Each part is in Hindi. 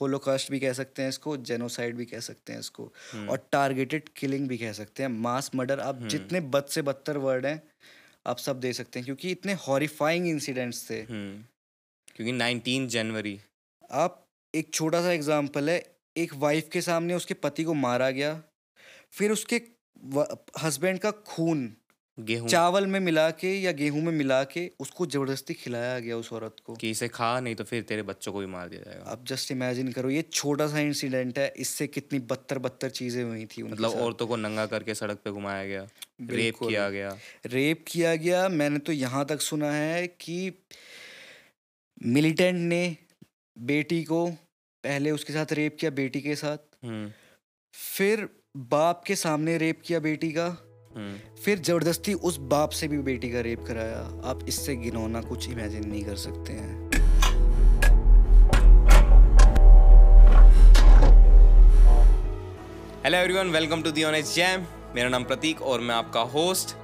होलोकास्ट भी कह सकते हैं इसको जेनोसाइड भी कह सकते हैं इसको हम्म। और टारगेटेड किलिंग भी कह सकते हैं। मास मर्डर आप जितने बद से बदतर वर्ड हैं आप सब दे सकते हैं क्योंकि इतने हॉरिफाइंग इंसिडेंट्स थे। हम्म। क्योंकि 19 जनवरी। आप एक छोटा सा एग्जांपल है एक वाइफ के सामने उसके पति को मारा गया फिर उसके हस्बैंड का खून। गेहूँ। चावल में मिला के या गेहूँ में मिला के उसको ज़बरदस्ती खिलाया गया उस औरत को। कि इसे खा नहीं तो फिर तेरे बच्चों को भी मार दिया जाएगा। आप जस्ट इमेजिन करो ये छोटा सा इंसिडेंट है इससे कितनी बदतर बदतर चीज़ें हुई थी मतलब औरतों को नंगा करके सड़क पे घुमाया गया रेप किया गया। रेप किया गया मैंने तो यहाँ तक सुना है कि मिलिटेंट ने बेटी को पहले उसके साथ रेप किया बेटी के साथ। हम्म। फिर बाप के सामने रेप किया बेटी का। फिर ज़बरदस्ती उस बाप से भी बेटी का रेप कराया। आप इससे गिनौना कुछ इमेजिन नहीं कर सकते हैं। Hello everyone welcome to the honest jam मेरा नाम प्रतीक और मैं आपका होस्ट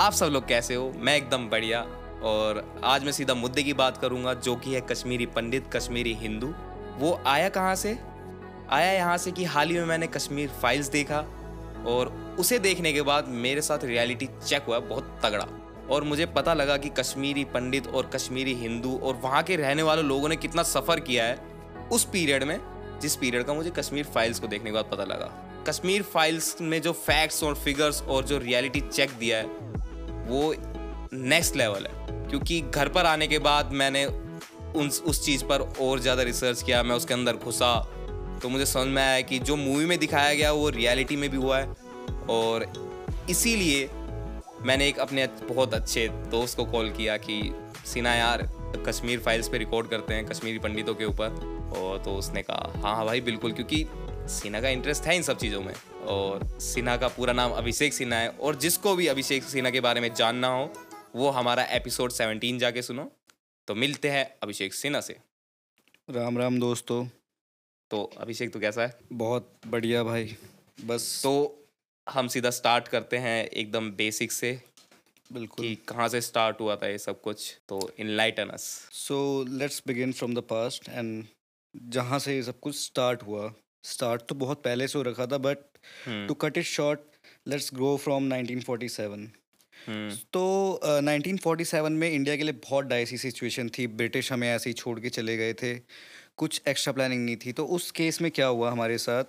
आप सब लोग कैसे हो? मैं एकदम बढ़िया और आज मैं सीधा मुद्दे की बात करूँगा जो कि है कश्मीरी पंडित कश्मीरी हिंदू। वो आया कहाँ से? आया यहाँ से कि हाल ही में मैंने कश्मीर फाइल्स देखा। और उसे देखने के बाद मेरे साथ रियलिटी चेक हुआ, बहुत तगड़ा। और मुझे पता लगा कि कश्मीरी पंडित और कश्मीरी हिंदू और वहाँ के रहने वाले लोगों ने कितना सफ़र किया है उस पीरियड में, जिस पीरियड का मुझे कश्मीर फाइल्स को देखने के बाद पता लगा। कश्मीर फाइल्स में जो फैक्ट्स और फिगर्स और जो रियलिटी चेक दिया है, वो नेक्स्ट लेवल है। क्योंकि घर पर आने के बाद मैंने उन, उस चीज़ पर और ज़्यादा रिसर्च किया, मैं उसके अंदर घुसा तो मुझे समझ में आया कि जो मूवी में दिखाया गया वो रियलिटी में भी हुआ है। और इसीलिए मैंने एक अपने बहुत अच्छे दोस्त को कॉल किया कि, सीना यार, कश्मीर फाइल्स पे रिकॉर्ड करते हैं, कश्मीरी पंडितों के ऊपर। और तो उसने कहा हाँ हाँ भाई, बिल्कुल, क्योंकि सिन्हा का इंटरेस्ट है इन सब चीज़ों में। और सिन्हा का पूरा नाम अभिषेक सिन्हा है। और जिसको भी अभिषेक सिन्हा के बारे में जानना हो, वो हमारा एपिसोड 17 जाके सुनो। तो मिलते हैं अभिषेक सिन्हा से। राम राम दोस्तों। तो अभिषेक तो कैसा है? बहुत बढ़िया भाई। बस तो हम सीधा स्टार्ट करते हैं एकदम बेसिक से बिल्कुल। कि कहाँ से स्टार्ट हुआ था ये सब कुछ। तो enlighten us so let's begin from the past and जहाँ से ये सब कुछ स्टार्ट हुआ। स्टार्ट तो बहुत पहले से हो रखा था but. To cut it short let's grow from 1947 hmm. तो uh, 1947 में इंडिया के लिए बहुत डाइसी सिचुएशन थी। ब्रिटिश हमें ऐसे ही छोड़ के चले गए थे। कुछ एक्स्ट्रा प्लानिंग नहीं थी। तो उस केस में क्या हुआ हमारे साथ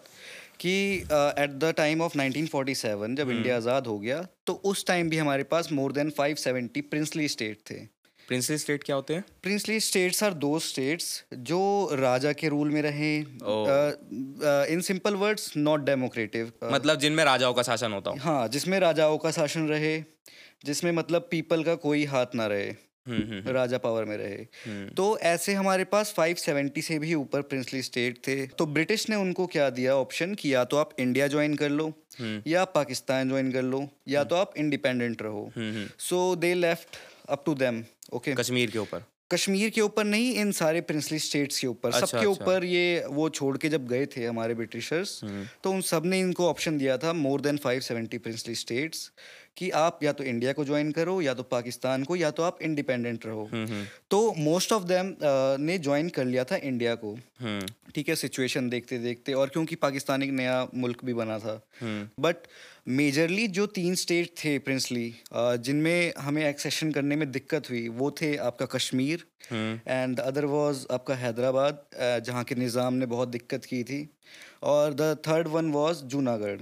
कि एट द टाइम ऑफ़ 1947 जब इंडिया आज़ाद हो गया तो उस टाइम भी हमारे पास मोर देन 570 प्रिंसली स्टेट थे। प्रिंसली स्टेट क्या होते हैं? Princely states are those states जो राजा के रूल में रहे। In simple words not democratic मतलब जिनमें राजाओं का शासन होता हो। हाँ जिसमें राजाओं का शासन रहे जिसमें मतलब पीपल का कोई हाथ ना रहे। हम्म हम्म राजा पावर में रहे। हम्म। तो ऐसे हमारे पास 570 से भी ऊपर प्रिंसली स्टेट थे। तो ब्रिटिश ने उनको क्या दिया ऑप्शन कि या तो आप इंडिया ज्वाइन कर लो या पाकिस्तान ज्वाइन कर लो या तो आप इंडिपेंडेंट रहो। हम्म so they left up to them okay Kashmir के ऊपर। कश्मीर के ऊपर नहीं इन सारे प्रिंसली स्टेट्स के ऊपर। अच्छा, सबके ऊपर अच्छा। ऊपर ये वो छोड़ के जब गए थे हमारे ब्रिटिशर्स हम्म। तो उन सबने इनको ऑप्शन दिया था मोर देन 570 प्रिंसली स्टेट्स कि आप या तो इंडिया को ज्वाइन करो या तो पाकिस्तान को या तो आप इंडिपेंडेंट रहो। हम्म तो मोस्ट ऑफ़ देम ने ज्वाइन कर लिया था इंडिया को। हम्म। ठीक है सिचुएशन देखते देखते और क्योंकि पाकिस्तान एक नया मुल्क भी बना था। हम्म। बट मेजरली जो तीन स्टेट थे प्रिंसली जिनमें हमें एक्सेशन करने में दिक्कत हुई वो थे आपका Kashmir hmm. And other was आपका हैदराबाद जहाँ के निज़ाम ने बहुत दिक्कत की थी। और the third one was Junagadh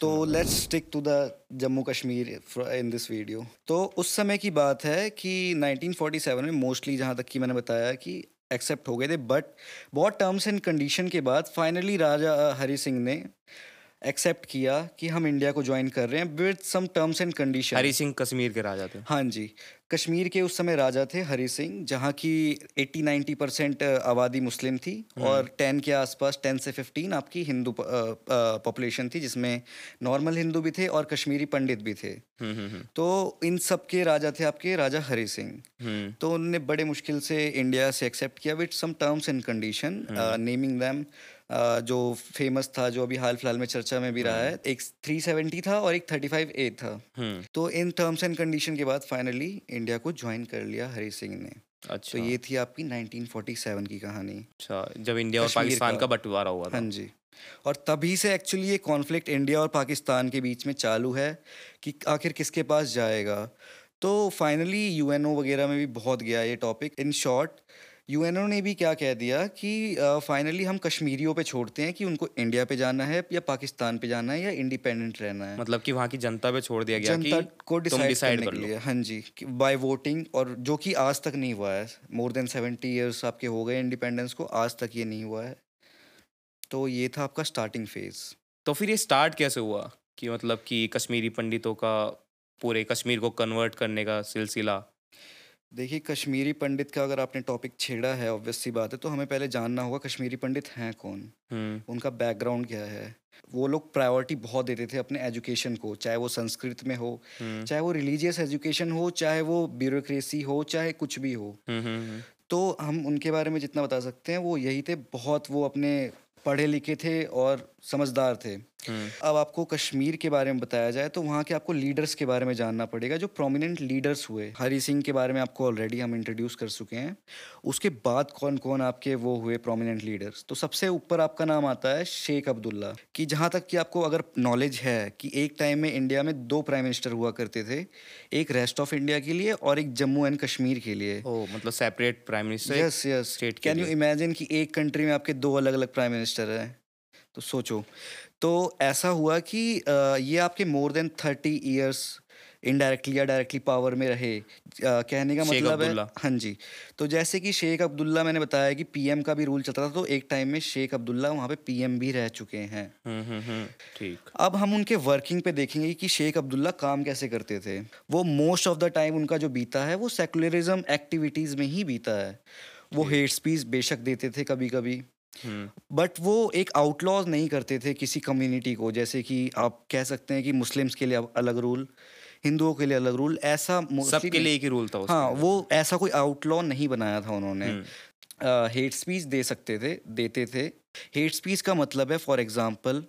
तो let's stick to the Jammu Kashmir in this video तो उस समय की बात है कि 1947 में मोस्टली जहाँ तक कि मैंने बताया कि एक्सेप्ट हो गए थे बट बहुत टर्म्स एंड कंडीशन के बाद फाइनली राजा हरी सिंह ने एक्सेप्ट किया कि हम इंडिया को ज्वाइन कर रहे हैं with some terms and condition Hari Singh Kashmir के राजा थे। हाँ जी। कश्मीर के उस समय राजा थे हरि सिंह जहाँ की 80-90 परसेंट आबादी मुस्लिम थी और 10 के आसपास 10 से 15 आपकी हिंदू पॉपुलेशन थी जिसमें नॉर्मल हिंदू भी थे और कश्मीरी पंडित भी थे। हम्म हम्म तो इन सब के राजा थे आपके राजा हरि सिंह। हम्म। तो उन्होंने बड़े मुश्किल से इंडिया से एक्सेप्ट किया with some terms and condition naming them जो फ़ेमस था जो अभी हाल फ़िलहाल में चर्चा में भी रहा है एक 370 था और एक 35 ए था। हम्म। तो इन टर्म्स एंड कंडीशन के बाद फाइनली इंडिया को ज्वाइन कर लिया हरी सिंह ने। अच्छा। तो ये थी आपकी 1947 की कहानी। अच्छा जब इंडिया और पाकिस्तान का। का बंटवारा हुआ था। हाँ जी। और तभी से एक्चुअली ये कॉन्फ्लिक्ट इंडिया और पाकिस्तान के बीच में चालू है कि आखिर किसके पास जाएगा। तो फाइनली यूएनओ वगैरह में भी बहुत गया ये टॉपिक इन शॉर्ट यूएनओ ने भी क्या कह दिया कि फाइनली हम कश्मीरियों पे छोड़ते हैं कि उनको इंडिया पे जाना है या पाकिस्तान पे जाना है या इंडिपेंडेंट रहना है। मतलब कि वहाँ की जनता पे छोड़ दिया गया जनता कि को डिसाइड करने कर के लिए हाँ जी बाय वोटिंग और जो कि आज तक नहीं हुआ है मोर देन सेवेंटी ईयर्स आपके हो गए इंडिपेंडेंस को आज तक ये नहीं हुआ है। तो ये था आपका स्टार्टिंग फ़ेज़ तो फिर ये स्टार्ट कैसे हुआ कि मतलब कि कश्मीरी पंडितों का पूरे कश्मीर को कन्वर्ट करने का सिलसिला? देखिए कश्मीरी पंडित का अगर आपने टॉपिक छेड़ा है ऑब्वियस सी बात है तो हमें पहले जानना होगा कश्मीरी पंडित हैं कौन? हम्म। उनका बैकग्राउंड क्या है? वो लोग प्रायोरिटी बहुत देते थे अपने एजुकेशन को चाहे वो संस्कृत में हो हम्म। चाहे वो रिलीजियस एजुकेशन हो चाहे वो ब्यूरोक्रेसी हो चाहे कुछ भी हो। हम्म, तो हम उनके बारे में जितना बता सकते हैं वो यही थे बहुत वो अपने पढ़े लिखे थे और समझदार थे। अब आपको कश्मीर के बारे में बताया जाए तो वहाँ के आपको लीडर्स के बारे में जानना पड़ेगा जो प्रोमिनेंट लीडर्स हुए। हरी सिंह के बारे में आपको ऑलरेडी हम इंट्रोड्यूस कर चुके हैं। उसके बाद कौन कौन आपके वो हुए प्रोमिनेंट लीडर्स तो सबसे ऊपर आपका नाम आता है शेख अब्दुल्ला कि जहाँ तक कि आपको अगर नॉलेज है कि एक टाइम में इंडिया में दो प्राइम मिनिस्टर हुआ करते थे एक रेस्ट ऑफ़ इंडिया के लिए और एक जम्मू एंड कश्मीर के लिए। ओ मतलब separate prime minister yes yes state can you imagine कि एक कंट्री में आपके दो अलग अलग प्राइम मिनिस्टर हैं? तो सोचो। तो ऐसा हुआ कि ये आपके more than thirty years indirectly या डायरेक्टली पावर में रहे। अ, कहने का मतलब है हाँ जी। तो जैसे कि शेख अब्दुल्ला मैंने बताया कि पीएम का भी रूल चलता था तो एक टाइम में शेख अब्दुल्ला वहाँ पे पीएम भी रह चुके हैं। हम्म हम्म हम्म ठीक। अब हम उनके वर्किंग पे देखेंगे कि शेख अब्दुल्ला काम कैसे करते थे। वो मोस्ट ऑफ़ द टाइम उनका जो बीता है वो सेकुलरिज्म एक्टिविटीज़ में ही बीता है। वो हेट स्पीच बेशक देते थे कभी कभी बट वो एक आउटलॉज नहीं करते थे किसी कम्युनिटी को जैसे कि आप कह सकते हैं कि मुस्लिम्स के लिए अलग रूल हिंदुओं के लिए अलग रूल ऐसा सबके लिए एक ही रूल था हाँ वो ऐसा कोई आउटलॉ नहीं बनाया था उन्होंने। हम्म, हेट स्पीच दे सकते थे देते थे। हेट स्पीच का मतलब है फॉर एग्जांपल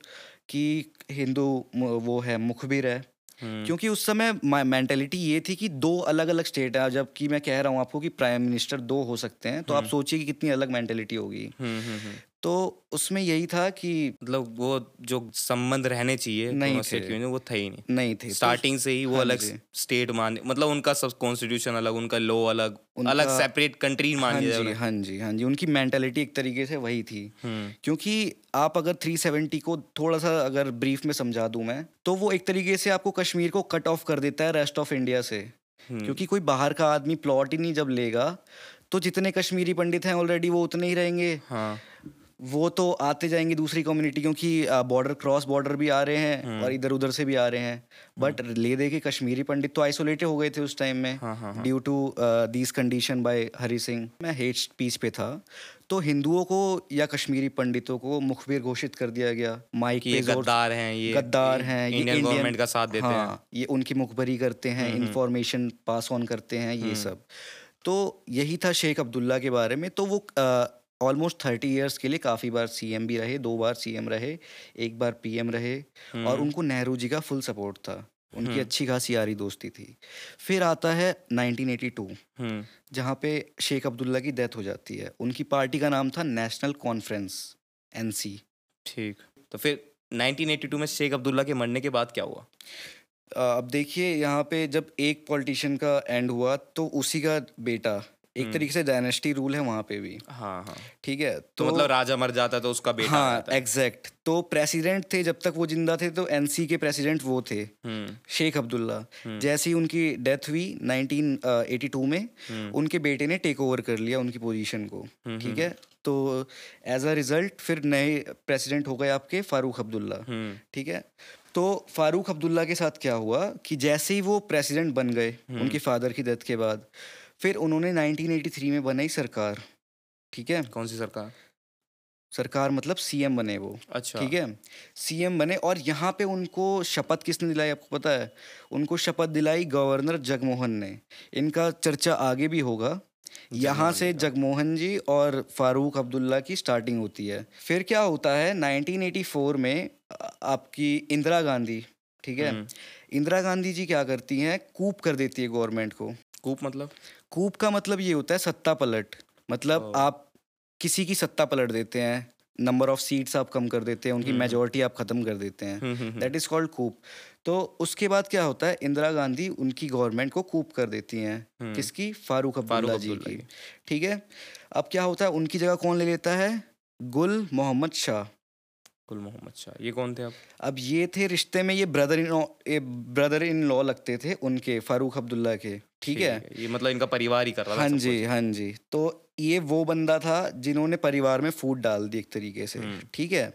कि हिंदू वो है मुखबिर है। हम्म, क्योंकि उस समय मेंटेलिटी ये थी कि दो अलग अलग स्टेट है। जबकि मैं कह रहा हूँ आपको कि प्राइम मिनिस्टर दो हो सकते हैं तो आप सोचिए कि कितनी अलग मेंटेलिटी होगी। हम्म हम्म हम्म। तो उसमें यही था कि मतलब वो जो संबंध रहने चाहिए नहीं थे। स्टेट के वो थे ही नहीं। नहीं थे तो स्टार्टिंग से ही वो हाँ अलग स्टेट मान मतलब उनका सब कॉन्स्टिट्यूशन अलग उनका लॉ अलग अलग सेपरेट कंट्री मान हाँ लिया जी हाँ जी हाँ जी उनकी मेंटेलिटी एक तरीके से वही थी। हम्म। क्योंकि आप अगर 370 को थोड़ा सा अगर ब्रीफ में समझा दूँ मैं तो वो एक तरीके से आपको कश्मीर को कट ऑफ़ कर देता है रेस्ट ऑफ़ इंडिया से। हम्म, क्योंकि कोई बाहर का आदमी प्लॉट ही नहीं जब लेगा तो जितने कश्मीरी पंडित हैं ऑलरेडी वो उतने ही रहेंगे। हाँ। वो तो आते जाएँगे दूसरी कम्युनिटी क्योंकि बॉर्डर क्रॉस बॉर्डर भी आ रहे हैं और इधर उधर से भी आ रहे हैं। बट ले दे के कश्मीरी पंडित तो आइसोलेटेड हो गए थे उस टाइम में due to this condition by Hari Singh मैं हेट स्पीच पे था तो हिंदुओं को या कश्मीरी पंडितों को मुखबिर घोषित कर दिया गया। माइक पे ये गद्दार हैं ये गद्दार हैं ये इंडियन गवर्नमेंट का साथ देते हैं हम्म, हाँ, ये उनकी मुखबरी करते हैं इंफॉर्मेशन पास ऑन करते हैं ये सब। तो यही था शेख अब्दुल्ला के बारे में। तो वो ऑलमोस्ट थर्टी इयर्स के लिए काफ़ी बार सीएम भी रहे दो बार सीएम रहे एक बार पीएम रहे हम्म। और उनको नेहरू जी का फुल सपोर्ट था। उनकी अच्छी खासी यारी दोस्ती थी। फिर आता है 1982 हम्म। जहाँ पे शेख अब्दुल्ला की डेथ हो जाती है। उनकी पार्टी का नाम था नेशनल कॉन्फ्रेंस एनसी ठीक। तो फिर 1982 में शेख अब्दुल्ला के मरने के बाद क्या हुआ? अब देखिए यहाँ पे जब एक पॉलिटिशियन का एंड हुआ तो उसी का बेटा एक तरीके से डायनेस्टी रूल है वहाँ पे भी। हाँ हाँ। ठीक है? तो तो मतलब राजा मर जाता तो उसका बेटा हाँ एग्जैक्ट तो प्रेसिडेंट थे जब तक वो ज़िंदा थे तो एनसी के प्रेसिडेंट वो थे। हम्म। शेख अब्दुल्ला। जैसे ही उनकी डेथ हुई 1982 में हम्म। उनके बेटे ने टेक ओवर कर लिया उनकी पोजीशन को। ठीक है? तो एज अ रिज़ल्ट फिर नए प्रेसिडेंट हो गए आपके फारूक अब्दुल्ला। हम्म। ठीक है? तो फारूक अब्दुल्ला के साथ क्या हुआ कि जैसे ही वो प्रेसिडेंट बन गए उनके फादर की डेथ के बाद फिर उन्होंने 1983 में बनाई सरकार। ठीक है? कौन सी सरकार? सरकार मतलब सीएम बने वो। अच्छा। ठीक है? सीएम बने और यहाँ पे उनको शपथ किसने दिलाई आपको पता है? उनको शपथ दिलाई गवर्नर जगमोहन ने। इनका चर्चा आगे भी होगा। यहाँ से जगमोहन जी और फारूक अब्दुल्ला की स्टार्टिंग होती है। फिर क्या होता है? 1984 में आपकी इंदिरा गांधी। ठीक है? हम्म। इंदिरा गांधी जी क्या करती हैं? कूप कर देती है गवर्नमेंट को। कूप मतलब? कूप का मतलब ये होता है सत्ता पलट। मतलब आप किसी की सत्ता पलट देते हैं नंबर ऑफ़ सीट्स आप कम कर देते हैं उनकी मेजोरिटी आप खत्म कर देते हैं। That is called coup. तो उसके बाद क्या होता है इंदिरा गांधी उनकी गवर्नमेंट को कूप कर देती हैं। किसकी? फारूक अब्दुल्ला जी की। ठीक है? अब क्या होता है उनकी जगह कौन ले लेता है? गुल मोहम्मद शाह। गुल मोहम्मद शाह। ये कौन थे आप? अब ये थे रिश्ते में ये brother in brother in law लगते थे उनके फारूक अब्दुल्ला के। ठीक है? ये मतलब इनका परिवार ही कर रहा था हाँ जी हाँ जी। तो ये वो बंदा था जिन्होंने परिवार में फ़ूड डाल दी एक तरीके से। हम्म। ठीक है?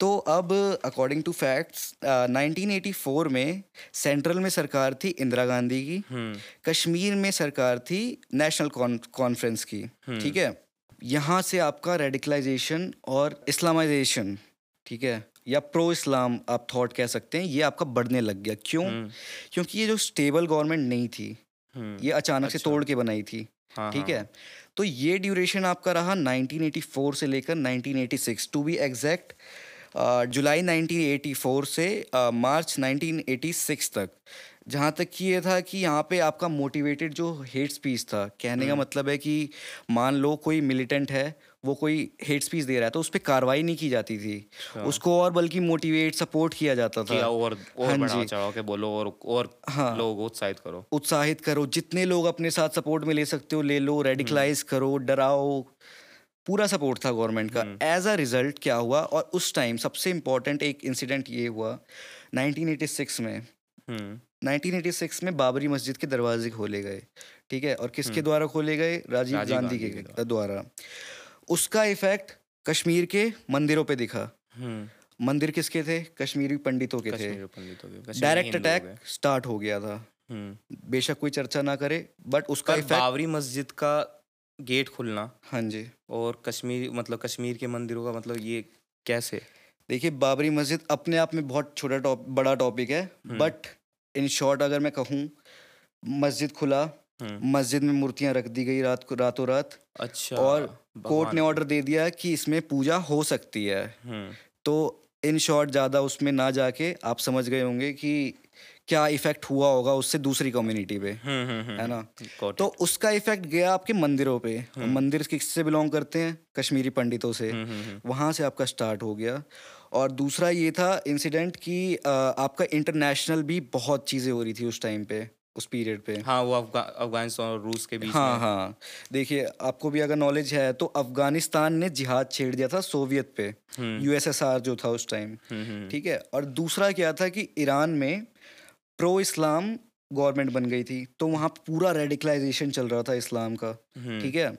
तो अब अकॉर्डिंग टू फैक्ट्स 1984 में सेंट्रल में सरकार थी इंदिरा गांधी की। हम्म। कश्मीर में सरकार थी नेशनल कॉन्फ्रेंस की। हम्म। ठीक है? यहाँ से आपका रेडिकलाइजेशन और इस्लामाइजेशन ठीक है? या प्रो इस्लाम आप थॉट कह सकते हैं ये आपका बढ़ने लग गया। क्यों? हम्म, क्योंकि ये जो स्टेबल गवर्नमेंट नहीं थी हम्म, ये अचानक अच्छा। से। तोड़ के बनाई थी। हाँ, ठीक हाँ, है? तो ये ड्यूरेशन आपका रहा 1984 से लेकर 1986 टू बी एग्जैक्ट जुलाई 1984 से मार्च 1986 तक। जहाँ तक कि ये था कि यहाँ पे आपका मोटिवेटेड जो हेट स्पीच था कहने हम्म। का मतलब है कि मान लो कोई मिलिटेंट है वो कोई हेट स्पीच दे रहा है तो उस पर कार्रवाई नहीं की जाती थी। उसको और बल्कि मोटिवेट सपोर्ट किया जाता अच्छा। था और और हाँ जी। चढ़ाओ के बोलो और और हाँ। लोगों को उत्साहित करो। उत्साहित करो जितने लोग अपने साथ सपोर्ट में ले सकते हो ले लो रेडिकलाइज करो डराओ। पूरा सपोर्ट था गवर्नमेंट का। एज अ रिज़ल्ट क्या हुआ? और उस टाइम सबसे इम्पोर्टेंट एक इंसिडेंट ये हुआ 1986 में। हम्म। 1986 में बाबरी मस्जिद के दरवाजे खोले गए ठीक है? और किसके द्वारा खोले गए? राजीव गांधी के द्वारा। उसका इफ़ेक्ट कश्मीर के मंदिरों पे दिखा। हम्म। मंदिर किसके थे? कश्मीरी पंडितों के थे। कश्मीर डायरेक्ट अटैक स्टार्ट हो गया था। हम्म। बेशक कोई चर्चा ना करे बट उसका इफ़ेक्ट बाबरी मस्जिद का गेट खुलना। हाँ जी। और कश्मीर मतलब कश्मीर के मंदिरों का मतलब ये कैसे? देखिए बाबरी मस्जिद अपने आप में बहुत छोटा टॉप बड़ा टॉपिक है। बट इन शॉर्ट अगर मैं कहूँ मस्जिद खुला हम्म। मस्जिद में मूर्तियाँ रख दी गई रात को रातों रात। अच्छा। और कोर्ट ने ऑर्डर दे दिया कि इसमें पूजा हो सकती है। हम्म। तो इन शॉर्ट ज़्यादा उसमें ना जाके आप समझ गए होंगे कि क्या इफ़ेक्ट हुआ होगा उससे दूसरी कम्युनिटी पे हम्म हम्म है ना? तो उसका इफ़ेक्ट गया आपके मंदिरों पे। मंदिर किससे बिलोंग करते हैं? कश्मीरी पंडितों से। वहाँ से आपका स्टार्ट हो गया। और दूसरा ये था इंसिडेंट कि आपका इंटरनेशनल भी बहुत चीज़ें हो रही थी उस टाइम पे। उस पीरियड पे। हाँ वो अफगा, अफ़गानिस्तान और रूस के बीच हाँ में। हाँ। देखिए आपको भी अगर नॉलेज है तो अफ़गानिस्तान ने जिहाद छेड़ दिया था सोवियत पे। हम्म। यूएसएसआर जो था उस टाइम हम्म हम्म। ठीक है? और दूसरा क्या था कि ईरान में प्रो इस्लाम गवर्नमेंट बन गई थी तो वहाँ पूरा रेडिकलाइजेशन चल रहा था इस्लाम का। हम्म। ठीक है?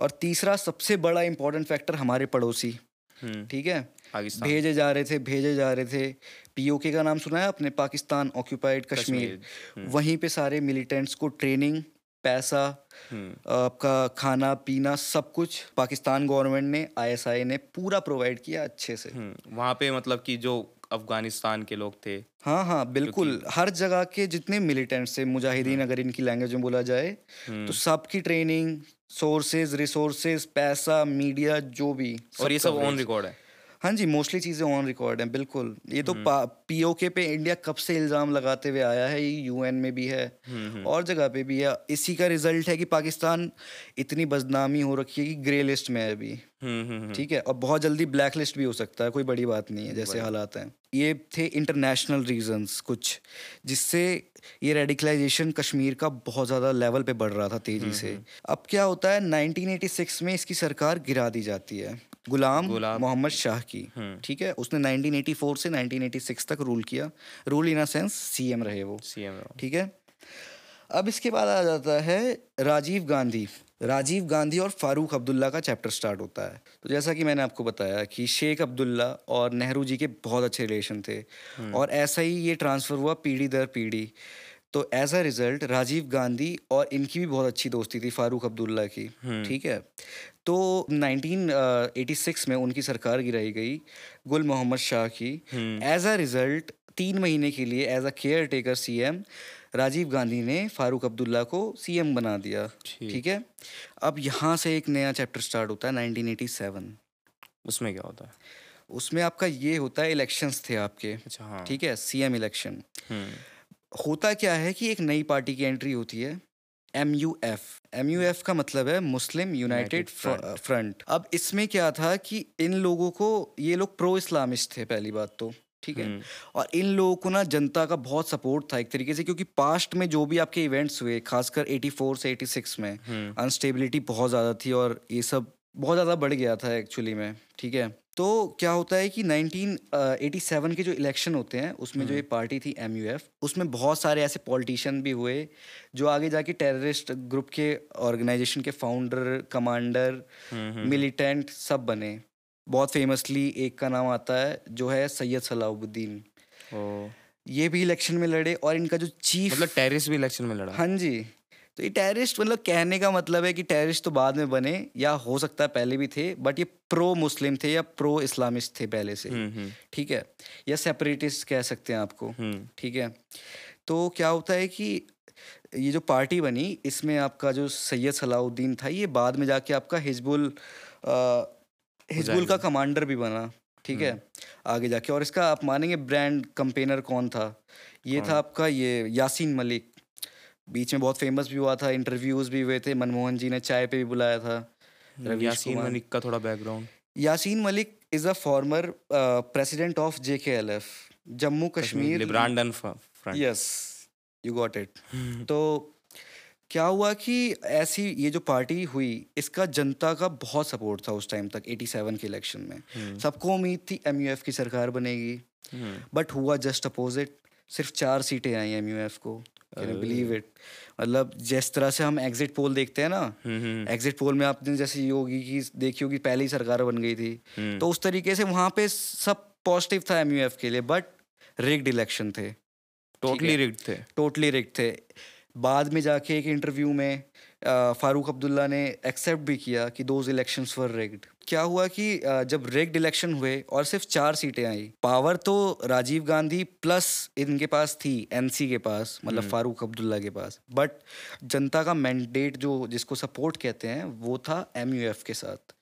और तीसरा सबसे बड़ा इंपॉर्टेंट फैक्टर हमारे पड़ोसी। हम्म। ठीक है? पाकिस्तान। भेजे जा रहे थे भेजे जा रहे थे। पीओके का नाम सुना है आपने? पाकिस्तान ऑक्यूपाइड कश्मीर। कश्मीर, वहीं पे सारे मिलिटेंट्स को ट्रेनिंग पैसा हम्म। आपका खाना पीना सब कुछ पाकिस्तान गवर्नमेंट ने आईएसआई ने पूरा प्रोवाइड किया अच्छे से। हम्म। वहाँ पे मतलब कि जो अफ़गानिस्तान के लोग थे हाँ हाँ बिल्कुल। हर जगह के जितने मिलिटेंट्स थे मुजाहिदीन अगर इनकी लैंग्वेज में बोला जाए हम्म। तो सबकी ट्रेनिंग सोर्सेज रिसोर्सेज पैसा मीडिया जो भी और ये सब ऑन रिकॉर्ड है। हाँ जी मोस्टली चीज़ें ऑन रिकॉर्ड हैं बिल्कुल। ये तो पीओके पे इंडिया कब से इल्ज़ाम लगाते हुए आया है ये यूएन में भी है। हम्म और जगह पे भी है। इसी का रिज़ल्ट है कि पाकिस्तान इतनी बदनामी हो रखी है कि ग्रे लिस्ट में है अभी। हम्म हम्म हम्म। ठीक है? और बहुत जल्दी ब्लैक लिस्ट भी हो सकता है कोई बड़ी बात नहीं है जैसे हालात हैं। ये थे इंटरनेशनल रीजंस कुछ जिससे ये रेडिकलाइजेशन कश्मीर का बहुत ज़्यादा लेवल पे बढ़ रहा था तेज़ी से। अब क्या होता है 1986 में इसकी सरकार गिरा दी जाती है। गुलाम मोहम्मद शाह की। ठीक है? उसने 1984 से 1986 तक रूल किया। Rule in a sense CM रहे वो। सीएम ठीक है? अब इसके बाद आ जाता है राजीव गांधी। राजीव गांधी और फारूक अब्दुल्ला का चैप्टर स्टार्ट होता है। तो जैसा कि मैंने आपको बताया कि शेख अब्दुल्ला और नेहरू जी के बहुत अच्छे रिलेशन थे। और ऐसा ही ये ट्रांसफ़र हुआ पीढ़ी दर पीढ़ी। तो as a result Rajiv Gandhi और इनकी भी बहुत अच्छी दोस्ती थी फारूक अब्दुल्ला की ठीक है? तो 1986 में उनकी सरकार गिराई गई गुल मोहम्मद शाह की। एज अ रिज़ल्ट तीन महीने के लिए as a caretaker CM Rajiv Gandhi ने फारूक अब्दुल्ला को सीएम बना दिया ठीक। है? अब यहाँ से एक नया चैप्टर स्टार्ट होता है 1987 उसमें क्या होता है? उसमें आपका ये होता है इलेक्शंस थे आपके अच्छा हाँ। ठीक है? CM election hmm. होता क्या है कि एक नई पार्टी की एंट्री होती है M U F M U F का मतलब है मुस्लिम यूनाइटेड फ्रंट। अब इसमें क्या था कि इन लोगों को ये लोग प्रो इस्लामिस्ट थे पहली बात तो ठीक है? हम्म। और इन लोगों को ना जनता का बहुत सपोर्ट था एक तरीके से क्योंकि पास्ट में जो भी आपके इवेंट्स हुए खासकर 84 से 86 में हम्म। अनस्टेबिलिटी बहुत ज़्यादा थी और ये सब बहुत ज़्यादा बढ़ गया था एक्चुअली में ठीक है? तो क्या होता है कि 1987 के जो इलेक्शन होते हैं उसमें जो ये पार्टी थी एमयूएफ उसमें बहुत सारे ऐसे पॉलिटिशियन भी हुए जो आगे जाके टेररिस्ट ग्रुप के ऑर्गेनाइजेशन के फाउंडर कमांडर मिलिटेंट सब बने। बहुत फेमसली एक का नाम आता है जो है सैयद सलाहुद्दीन ये भी इलेक्शन में लड़े और इनका जो चीफ मतलब टेररिस्ट भी इलेक्शन में लड़ा? हाँ जी। तो ये टेररिस्ट मतलब कहने का मतलब है कि टेररिस्ट तो बाद में बने या हो सकता है पहले भी थे बट ये प्रो मुस्लिम थे या प्रो इस्लामिस्ट थे पहले से। हम्म, हम्म, ठीक है? या सेपरेटिस्ट कह सकते हैं आपको। हम्म, ठीक है? तो क्या होता है कि ये जो पार्टी बनी इसमें आपका जो सैयद सलाउद्दीन था ये बाद में जाके आपका हिजबुल हिजबुल का कमांडर भी बना। ठीक है? आगे जाके। और इसका आप मानेंगे ब्रांड कंपेनर कौन था? ये कौन? था आपका ये यासीन मलिक। बीच में बहुत फ़ेमस भी हुआ था इंटरव्यूज़ भी हुए थे मनमोहन जी ने चाय पे भी बुलाया था यासीन मलिक का थोड़ा background Yasin Malik is a former president of J K L F Jammu Kashmir yes you got it तो क्या हुआ कि ऐसी ये जो पार्टी हुई इसका जनता का बहुत सपोर्ट था उस टाइम तक 87 के इलेक्शन में। सबको उम्मीद थी एमयूएफ की सरकार बनेगी। हम्म, बट हुआ जस्ट अपोजिट सिर्फ़ चार सीटें आई एम को। बिलीव इट मतलब जिस तरह से हम एग्जिट पोल देखते हैं ना एग्जिट पोल में आपने जैसे योगी की देखी होगी पहले ही सरकार बन गई थी। हम्म। तो उस तरीके से वहाँ पे सब पॉजिटिव था एमयूएफ के लिए बट रिग्ड इलेक्शन थे। टोटली रिग्ड थे। टोटली रिग्ड थे। बाद में जाके एक इंटरव्यू में फारूक अब्दुल्ला ने एक्सेप्ट भी किया कि दोज इलेक्शंस वर रिग्ड क्या हुआ कि जब रिग्ड इलेक्शन हुए और सिर्फ़ चार सीटें आई पावर तो राजीव गांधी प्लस इनके पास थी एनसी के पास मतलब फारूक अब्दुल्ला के पास। बट जनता का मैंडेट जो जिसको सपोर्ट कहते हैं वो था एमयूएफ के साथ।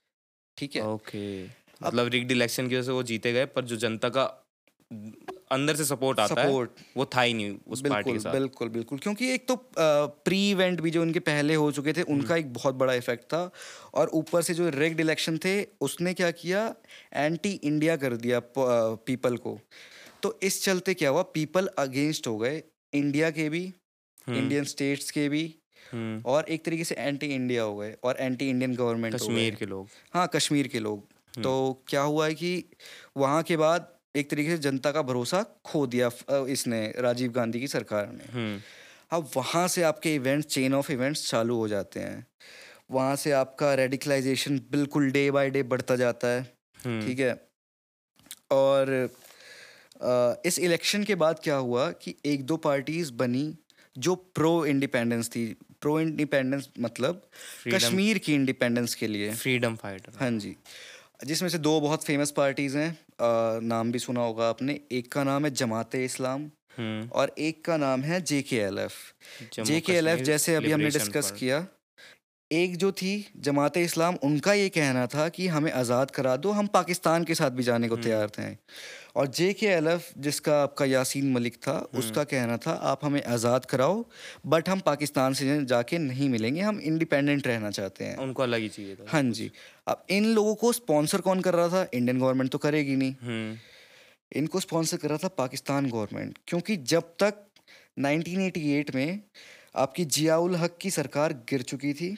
ठीक है? ओके मतलब रिग्ड इलेक्शन की वजह से वो जीते गए पर जो जनता का अंदर से सपोर्ट आता है वो था ही नहीं उस पार्टी के बिल्कुल साथ। बिल्कुल बिल्कुल। क्योंकि एक तो प्री इवेंट भी जो उनके पहले हो चुके थे उनका हम्म। एक बहुत बड़ा इफ़ेक्ट था। और ऊपर से जो रेग्ड इलेक्शन थे उसने क्या किया? एंटी इंडिया कर दिया पीपल को। तो इस चलते क्या हुआ? पीपल अगेंस्ट हो गए। इंडिया के भी इंडियन स्टेट्स के भी। हम्म, और एक तरीके से एंटी इंडिया हो गए और एंटी इंडियन गवर्नमेंट कश्मीर के लोग। हाँ कश्मीर के लोग। तो क्या हुआ है कि वहाँ के बाद एक तरीके से जनता का भरोसा खो दिया इसने राजीव गांधी की सरकार ने। हम्म, अब वहाँ से आपके इवेंट्स चेन ऑफ़ इवेंट्स चालू हो जाते हैं। वहाँ से आपका रेडिकलाइजेशन बिल्कुल डे बाय डे बढ़ता जाता है। हम्म, ठीक है? और इस इलेक्शन के बाद क्या हुआ कि एक दो पार्टीज़ बनी जो प्रो इंडिपेंडेंस थी। प्रो इंडिपेंडेंस मतलब Freedom. कश्मीर की इंडिपेंडेंस के लिए। फ्रीडम फाइटर हाँ जी। जिसमें से दो बहुत फ़ेमस पार्टीज़ हैं। नाम भी सुना होगा आपने। एक का नाम है जमात इस्लाम हम्म, और एक का नाम है जे के एल एफ़ जे के एल एफ़ जैसे अभी हमने डिस्कस किया एक जो थी जमात इस्लाम उनका ये कहना था कि हमें आज़ाद करा दो हम पाकिस्तान के साथ भी जाने को हम्म। तैयार थे। और जे के एल एफ़ जिसका आपका यासीन मलिक था हम्म। उसका कहना था आप हमें आज़ाद कराओ बट हम पाकिस्तान से जाके नहीं मिलेंगे हम इंडिपेंडेंट रहना चाहते हैं। उनको अलग ही चाहिए था। हाँ जी। अब इन लोगों को स्पॉन्सर कौन कर रहा था? इंडियन गवर्नमेंट तो करेगी नहीं। हम्म, इनको स्पॉन्सर कर रहा था पाकिस्तान गवर्नमेंट क्योंकि जब तक 1988 में आपकी जियाउल हक की सरकार गिर चुकी थी।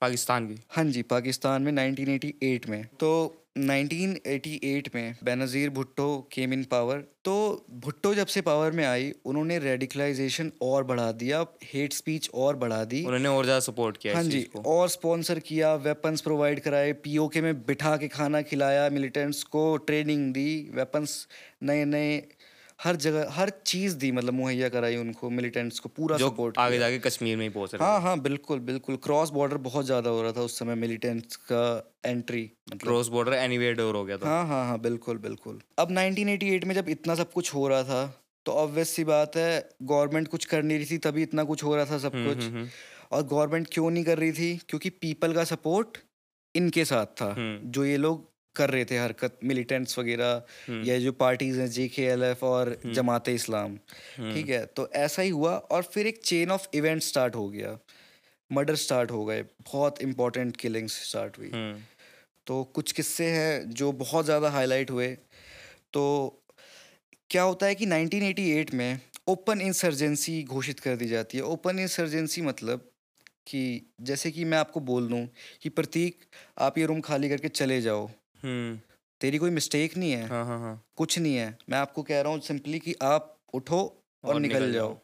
पाकिस्तान की। हाँ जी पाकिस्तान में 1988 में। तो 1988 में Benazir Bhutto came in power तो भुट्टो जब से पावर में आई उन्होंने रेडिकलाइजेशन और बढ़ा दिया हेट स्पीच और बढ़ा दी। उन्होंने और ज़्यादा सपोर्ट किया हाँ जी को। और स्पॉन्सर किया वेपन्स प्रोवाइड कराए पीओके में बिठा के खाना खिलाया मिलिटेंट्स को ट्रेनिंग दी वेपन्स नए नए हर जगह हर चीज़ दी मतलब मुहैया कराई उनको मिलिटेंट्स को पूरा जो सपोर्ट आगे जाके कश्मीर में ही पहुँच रहे हाँ हाँ। बिल्कुल बिल्कुल। क्रॉस बॉर्डर बहुत ज़्यादा हो रहा था उस समय मिलिटेंट्स का एंट्री मतलब। क्रॉस बॉर्डर एनीवेयर डोर हो गया था। हाँ हाँ हाँ बिल्कुल बिल्कुल। अब 1988 में जब इतना सब कुछ हो रहा था तो ऑब्वियस सी बात है गवर्नमेंट कुछ कर नहीं रही थी तभी इतना कुछ हो रहा था सब हम्म, कुछ। हम्म, हम्म, और गवर्नमेंट क्यों नहीं कर रही थी? क्योंकि पीपल का सपोर्ट इनके साथ था। जो ये लोग कर रहे थे हरकत मिलिटेंट्स वगैरह हम्म। या जो पार्टीज़ हैं जे के एल एफ़ और जमात इस्लाम हम्म। ठीक है? तो ऐसा ही हुआ और फिर एक चेन ऑफ़ इवेंट स्टार्ट हो गया। मर्डर स्टार्ट हो गए। बहुत इंपॉर्टेंट किलिंग्स स्टार्ट हुई। हम्म। तो कुछ किस्से हैं जो बहुत ज़्यादा हाईलाइट हुए। तो क्या होता है कि 1988 में ओपन इंसर्जेंसी घोषित कर दी जाती है। ओपन इंसर्जेंसी मतलब कि जैसे कि मैं आपको बोल दूँ कि प्रतीक आप ये रूम खाली करके चले जाओ। तेरी कोई मिस्टेक नहीं है। हाँ हाँ हाँ। कुछ नहीं है। मैं आपको कह रहा हूँ सिंपली कि आप उठो और, और निकल, निकल जाओ।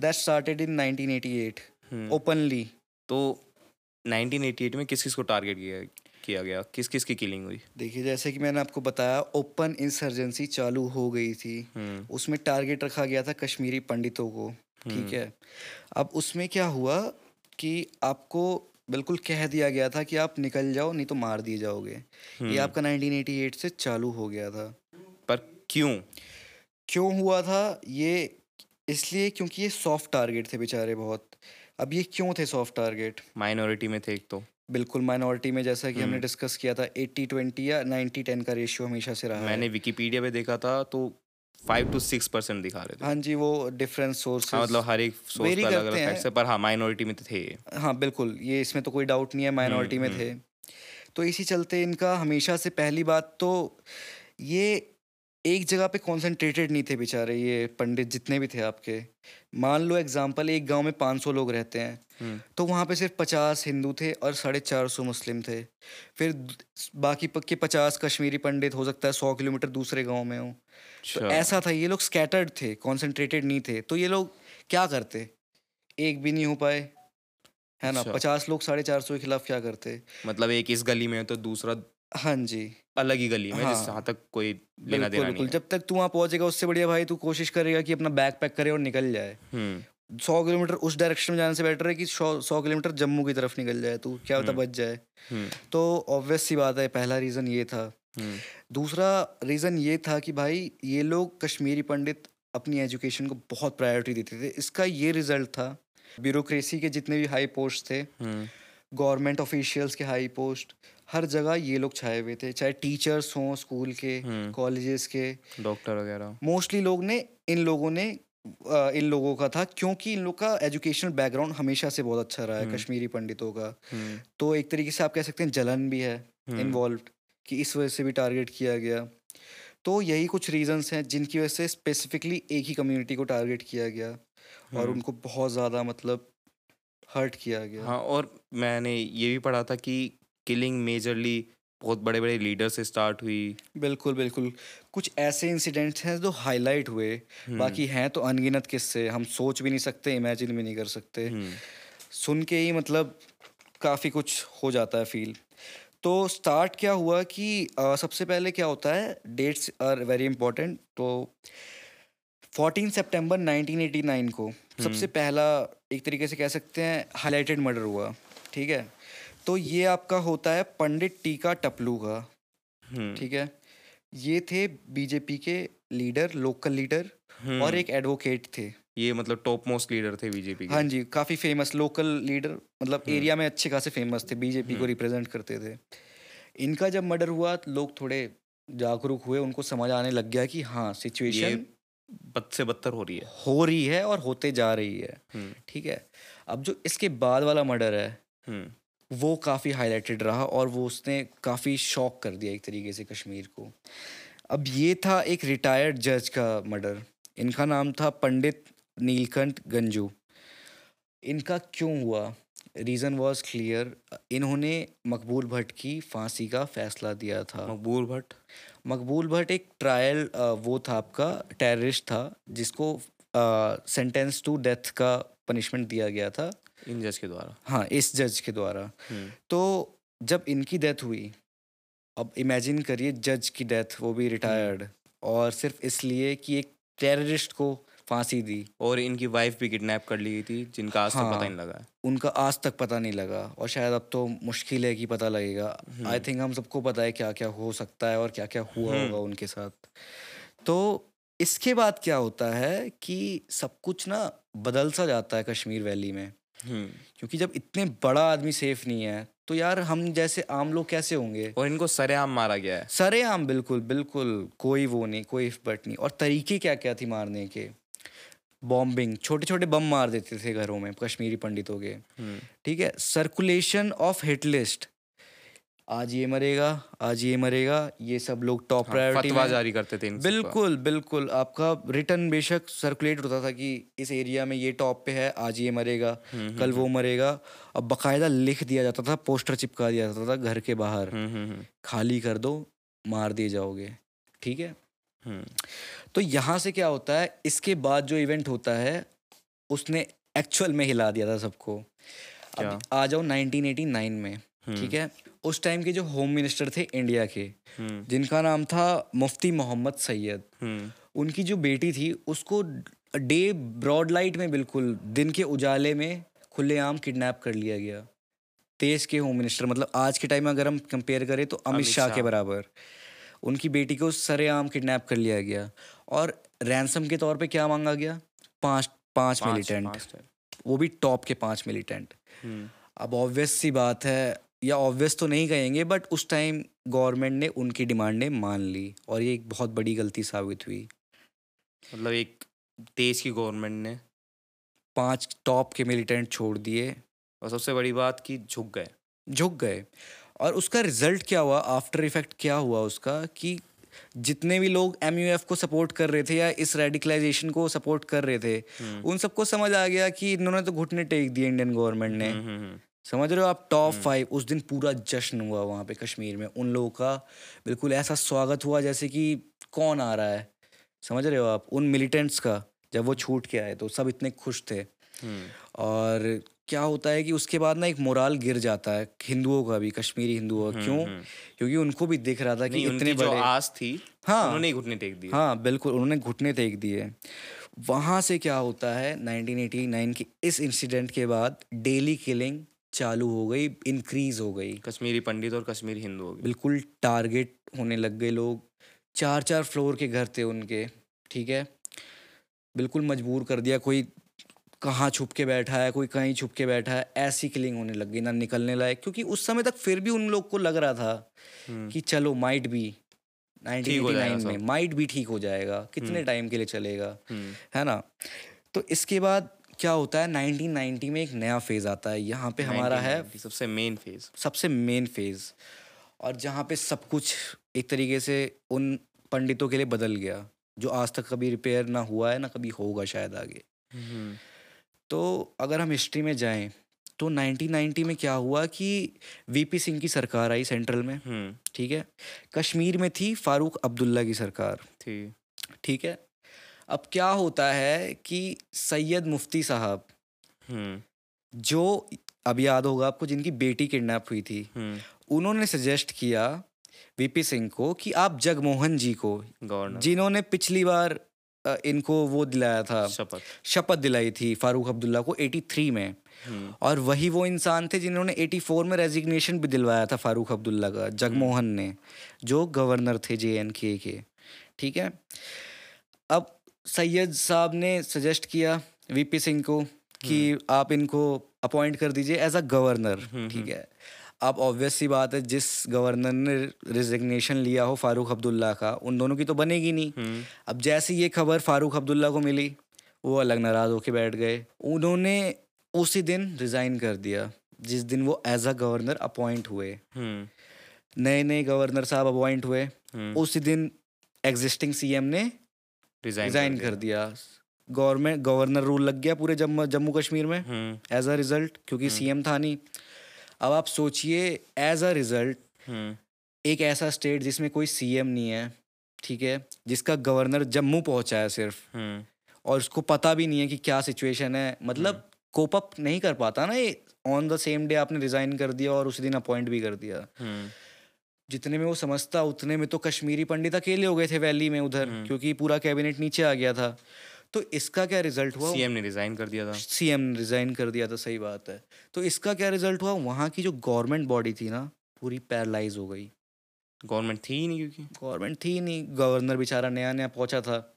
That started in 1988 hmm. Openly तो 1988 में किस किस को टारगेट किया किया गया? किस किस की किलिंग हुई? देखिए जैसे कि मैंने आपको बताया ओपन इंसर्जेंसी चालू हो गई थी। हम्म। उसमें टारगेट रखा गया था कश्मीरी पंडितों को ठीक है? अब उसमें क्या हुआ कि आपको बिल्कुल कह दिया गया था कि आप निकल जाओ नहीं तो मार दिए जाओगे। ये आपका 1988 से चालू हो गया था। पर क्यों? क्यों हुआ था? ये इसलिए क्योंकि ये सॉफ्ट टारगेट थे बेचारे बहुत। अब ये क्यों थे सॉफ्ट टारगेट माइनॉरिटी में थे एक तो। बिल्कुल माइनॉरिटी में जैसा कि हमने डिस्कस किया था 80 20 या 90 10 का रेशियो हमेशा से रहा मैंने विकीपीडिया पे देखा था तो फाइव टू सिक्स परसेंट दिखा रहे थे। हाँ जी वो डिफरेंट सोर्स हाँ मतलब हर एक सोर्स पर अलग अलग फैक्ट्स है। पर हाँ माइनॉरिटी में तो थे। हाँ बिल्कुल ये इसमें तो कोई डाउट नहीं है माइनॉरिटी में थे। तो इसी चलते इनका हमेशा से पहली बात तो ये एक जगह पे कॉन्सेंट्रेटेड नहीं थे बेचारे ये पंडित जितने भी थे आपके। मान लो एग्जांपल एक गाँव में 500 लोग रहते हैं। हम्म। तो वहाँ पे सिर्फ़ पचास हिंदू थे और साढ़े चार सौ मुस्लिम थे। फिर बाकी पक्के पचास कश्मीरी पंडित हो सकता है सौ किलोमीटर दूसरे गाँव में हो। तो अच्छा। ऐसा था ये लोग स्कैटर्ड थे कॉन्सेंट्रेटेड नहीं थे। तो ये लोग क्या करते? एक भी नहीं हो पाए। है ना? अच्छा। पचास लोग साढ़े चार सौ के खिलाफ क्या करते? मतलब एक इस गली में है तो दूसरा हाँ जी। अलग ही गली में हाँ। जिस जहाँ तक कोई लेना देना नहीं जब तक तू वहाँ पहुंचेगा उससे बढ़िया भाई तू कोशिश करेगा कि अपना बैग पैक करे और निकल जाए। हम्म। सौ किलोमीटर उस डायरेक्शन में जाने से बेटर है कि सौ सौ किलोमीटर जम्मू की तरफ़ निकल जाए तू क्या पता बच जाए। हम्म। तो ऑब्वियस सी बात है पहला रीज़न ये था। हम्म। दूसरा रीज़न ये था कि भाई ये लोग कश्मीरी पंडित अपनी एजुकेशन को बहुत प्रायोरिटी देते थे। इसका ये रिज़ल्ट था ब्यूरोक्रेसी के जितने भी हाई पोस्ट थे हम्म। गवर्नमेंट ऑफिशियल्स के हाई पोस्ट हर जगह ये लोग छाए हुए थे चाहे टीचर्स हों स्कूल के हम्म। कॉलेजेस के। डॉक्टर वगैरह। मोस्टली लोग ने इन लोगों ने इन लोगों का था क्योंकि इन लोग का एजुकेशनल बैकग्राउंड हमेशा से बहुत अच्छा रहा है कश्मीरी पंडितों का। हम्म। तो एक तरीके से आप कह सकते हैं जलन भी है इन्वॉल्व कि इस वजह से भी टारगेट किया गया। तो यही कुछ रीजंस हैं जिनकी वजह से स्पेसिफिकली एक ही कम्युनिटी को टारगेट किया गया। और उनको बहुत ज़्यादा मतलब हर्ट किया गया। हाँ और मैंने ये भी पढ़ा था कि किलिंग मेजरली बहुत बड़े बड़े लीडर से स्टार्ट हुई। बिल्कुल बिल्कुल। कुछ ऐसे इंसिडेंट्स हैं जो हाईलाइट हुए बाकी हैं तो अनगिनत किस्से। हम सोच भी नहीं सकते इमेजिन भी नहीं कर सकते। हम्म। सुन के ही मतलब काफ़ी कुछ हो जाता है फील तो स्टार्ट क्या हुआ कि अ, सबसे पहले क्या होता है डेट्स आर वेरी इंपॉर्टेंट तो 14 सितंबर 1989 को सबसे पहला एक तरीके से कह सकते हैं हाईलाइटेड मर्डर हुआ ठीक है? तो ये आपका होता है पंडित टीका टपलू का हम्म। ठीक है? ये थे बीजेपी के लीडर लोकल लीडर और एक एडवोकेट थे। ये मतलब टॉप मोस्ट लीडर थे बीजेपी के। हाँ जी काफ़ी फ़ेमस लोकल लीडर मतलब एरिया में अच्छे खासे फ़ेमस थे बीजेपी को रिप्रेजेंट करते थे। इनका जब मर्डर हुआ लोग थोड़े जागरूक हुए उनको समझ आने लग गया कि हाँ सिचुएशन बद से बदतर हो रही है। हो रही है और होते जा रही है। हम्म। ठीक है? अब जो इसके बाद वाला मर्डर है हम्म। वो काफ़ी हाईलाइटेड रहा और वो उसने काफ़ी शॉक कर दिया एक तरीके से कश्मीर को। अब ये था एक रिटायर्ड जज का मर्डर। इनका नाम था पंडित नीलकंठ गंजू। इनका क्यों हुआ? रीज़न वॉज़ क्लियर इन्होंने मकबूल भट्ट की फांसी का फैसला दिया था। मकबूल भट्ट? मकबूल भट्ट एक ट्रायल वो था आपका टेररिस्ट था जिसको सेंटेंस टू डेथ का पनिशमेंट दिया गया था। इन जज के द्वारा। हाँ इस जज के द्वारा। हम्म। तो जब इनकी डेथ हुई अब इमेजिन करिए जज की डेथ वो भी रिटायर्ड और सिर्फ़ इसलिए कि एक टेररिस्ट को फांसी दी और इनकी वाइफ भी किडनैप कर ली थी जिनका आज हाँ, तक हाँ। पता नहीं लगा। उनका आज तक पता नहीं लगा और शायद अब तो मुश्किल है कि पता लगेगा। आई थिंक हम सबको पता है क्या क्या हो सकता है और क्या क्या हुआ होगा उनके साथ। तो इसके बाद क्या होता है कि सब कुछ ना बदल सा जाता है कश्मीर वैली में। हम्म। क्योंकि जब इतने बड़ा आदमी सेफ़ नहीं है तो यार हम जैसे आम लोग कैसे होंगे? और इनको सरेआम मारा गया है। सरेआम बिल्कुल बिल्कुल कोई वो नहीं कोई बट नहीं। और तरीके क्या क्या थी मारने के? बॉम्बिंग छोटे छोटे बम मार देते थे घरों में कश्मीरी पंडितों के हम्म, ठीक है? सर्कुलेशन ऑफ़ हिट लिस्ट आज ये मरेगा आज ये मरेगा ये सब लोग टॉप हाँ, प्रायोरिटी फतवा जारी करते थे। बिल्कुल बिल्कुल। आपका रिटर्न बेशक सर्कुलेट होता था कि इस एरिया में ये टॉप पे है आज ये मरेगा हम्म, कल वो मरेगा। अब बकायदा लिख दिया जाता था पोस्टर चिपका दिया जाता था घर के बाहर। हम्म, हम्म, हम्म, खाली कर दो मार दिए जाओगे। ठीक है? हम्म, तो यहाँ से क्या होता है इसके बाद जो इवेंट होता है उसने एक्चुअल में हिला दिया था सबको। अब आ जाओ 1989 में ठीक है? उस टाइम के जो होम मिनिस्टर थे इंडिया के हम्म, जिनका नाम था मुफ्ती मोहम्मद सैयद हम्म, उनकी जो बेटी थी उसको डे ब्रॉड लाइट में बिल्कुल दिन के उजाले में खुलेआम किडनैप कर लिया गया। देश के होम मिनिस्टर मतलब आज के टाइम में अगर हम कंपेयर करें तो अमित शाह। के बराबर। उनकी बेटी को सरेआम किडनैप कर लिया गया और रैंसम के तौर पे क्या मांगा गया? पाँच पाँच मिलिटेंट। वो भी टॉप के पाँच मिलिटेंट हम्म, अब ऑब्वियस सी बात है या ऑब्वियस तो नहीं कहेंगे बट उस टाइम गवर्नमेंट ने उनकी डिमांडें मान ली और ये एक बहुत बड़ी गलती साबित हुई। मतलब एक देश की गवर्नमेंट ने पाँच टॉप के मिलिटेंट छोड़ दिए। और सबसे बड़ी बात कि झुक गए। झुक गए। और उसका रिज़ल्ट क्या हुआ? आफ्टर इफ़ेक्ट क्या हुआ उसका? कि जितने भी लोग एमयूएफ को सपोर्ट कर रहे थे या इस रेडिकलाइजेशन को सपोर्ट कर रहे थे उन सबको समझ आ गया कि इन्होंने तो घुटने टेक दिए इंडियन गवर्नमेंट ने। हम्म, हम्म, हम्म, समझ रहे हो आप? टॉप फाइव उस दिन पूरा जश्न हुआ वहाँ पे कश्मीर में। उन लोगों का बिल्कुल ऐसा स्वागत हुआ जैसे कि कौन आ रहा है? समझ रहे हो आप? उन मिलिटेंट्स का जब वो छूट के आए तो सब इतने खुश थे। हम्म, और क्या होता है कि उसके बाद ना एक मोराल गिर जाता है हिंदुओं का भी कश्मीरी हिंदुओं का। क्यों? क्योंकि उनको भी दिख रहा था कि इतने बड़े आस थी हाँ। उन्होंने घुटने टेक दिए। हाँ बिल्कुल उन्होंने घुटने टेक दिए। वहाँ से क्या होता है 1989 के इस इंसिडेंट के बाद डेली किलिंग चालू हो गई इंक्रीज हो गई। कश्मीरी पंडित और कश्मीरी हिंदू हो गए। बिल्कुल टारगेट होने लग गए लोग। चार चार फ्लोर के घर थे उनके ठीक है? बिल्कुल मजबूर कर दिया। कोई कहाँ छुप के बैठा है कोई कहीं छुप के बैठा है ऐसी किलिंग होने लग गई ना निकलने लायक। क्योंकि उस समय तक फिर भी उन लोग को लग रहा था कि चलो माइट भी हम्म। 1989 में माइट भी ठीक हो जाएगा कितने टाइम के लिए चलेगा हम्म, है ना? तो इसके बाद क्या होता है 1990 में एक नया फ़ेज़ आता है यहाँ पे हमारा है सबसे मेन फ़ेज़ सबसे मेन फ़ेज़ और जहाँ पे सब कुछ एक तरीके से उन पंडितों के लिए बदल गया जो आज तक कभी रिपेयर ना हुआ है ना कभी होगा शायद आगे। हम्म, तो अगर हम हिस्ट्री में जाएँ तो 1990 में क्या हुआ कि वीपी सिंह की सरकार आई सेंट्रल में हम्म, ठीक है? कश्मीर में थी फारूक अब्दुल्ला की सरकार। थी। ठीक है? अब क्या होता है कि सैयद मुफ्ती साहब हम्म, जो अब याद होगा आपको जिनकी बेटी किडनैप हुई थी हम्म, उन्होंने सजेस्ट किया वीपी सिंह को कि आप जगमोहन जी को जिन्होंने पिछली बार इनको वो दिलाया था। शपथ। शपथ दिलाई थी फारूक अब्दुल्ला को 83 में। हम्म, और वही वो इंसान थे जिन्होंने 84 में रेजिग्नेशन भी दिलवाया था फारूक अब्दुल्ला का जगमोहन ने जो गवर्नर थे जे एन के के। ठीक है? अब सैयद साहब ने सजेस्ट किया वीपी सिंह को कि आप इनको अपॉइंट कर दीजिए एज अ गवर्नर ठीक है? अब ऑब्वियस सी बात है जिस गवर्नर ने रिजिग्नेशन लिया हो फारूक अब्दुल्ला का उन दोनों की तो बनेगी नहीं। हम्म, अब जैसे ये खबर फारूक अब्दुल्ला को मिली वो अलग नाराज़ होके बैठ गए। उन्होंने उसी दिन रिजाइन कर दिया जिस दिन वो एज अ गवर्नर अपॉइंट हुए। हम्म, नए नए गवर्नर साहब अपॉइंट हुए। हम्म, उसी दिन एग्जिस्टिंग सीएम ने रिजाइन कर दिया। गवर्नमेंट गवर्नर रूल लग गया पूरे जम्मू जम्मू कश्मीर में हम्म, एज अ रिज़ल्ट क्योंकि सीएम था नहीं। अब आप सोचिए एज अ रिज़ल्ट हम्म, एक ऐसा स्टेट जिसमें कोई सीएम नहीं है ठीक है? जिसका गवर्नर जम्मू पहुँचा है सिर्फ़ हम्म, और उसको पता भी नहीं है कि क्या सिचुएशन है मतलब कोप अप नहीं कर पाता ना ये ऑन द सेम डे आपने रिजाइन कर दिया और उसी दिन अपॉइंट भी कर दिया। हम्म, जितने में वो समझता उतने में तो कश्मीरी पंडित अकेले हो गए थे वैली में उधर क्योंकि पूरा कैबिनेट नीचे आ गया था। तो इसका क्या रिज़ल्ट हुआ? सीएम ने रिजाइन कर दिया था। सीएम ने रिजाइन कर दिया था सही बात है। तो इसका क्या रिज़ल्ट हुआ? वहाँ की जो गवर्नमेंट बॉडी थी ना पूरी पैरालाइज हो गई। गवर्नमेंट थी ही नहीं क्योंकि। गवर्नमेंट थी ही नहीं गवर्नर बेचारा नया नया पहुँचा था।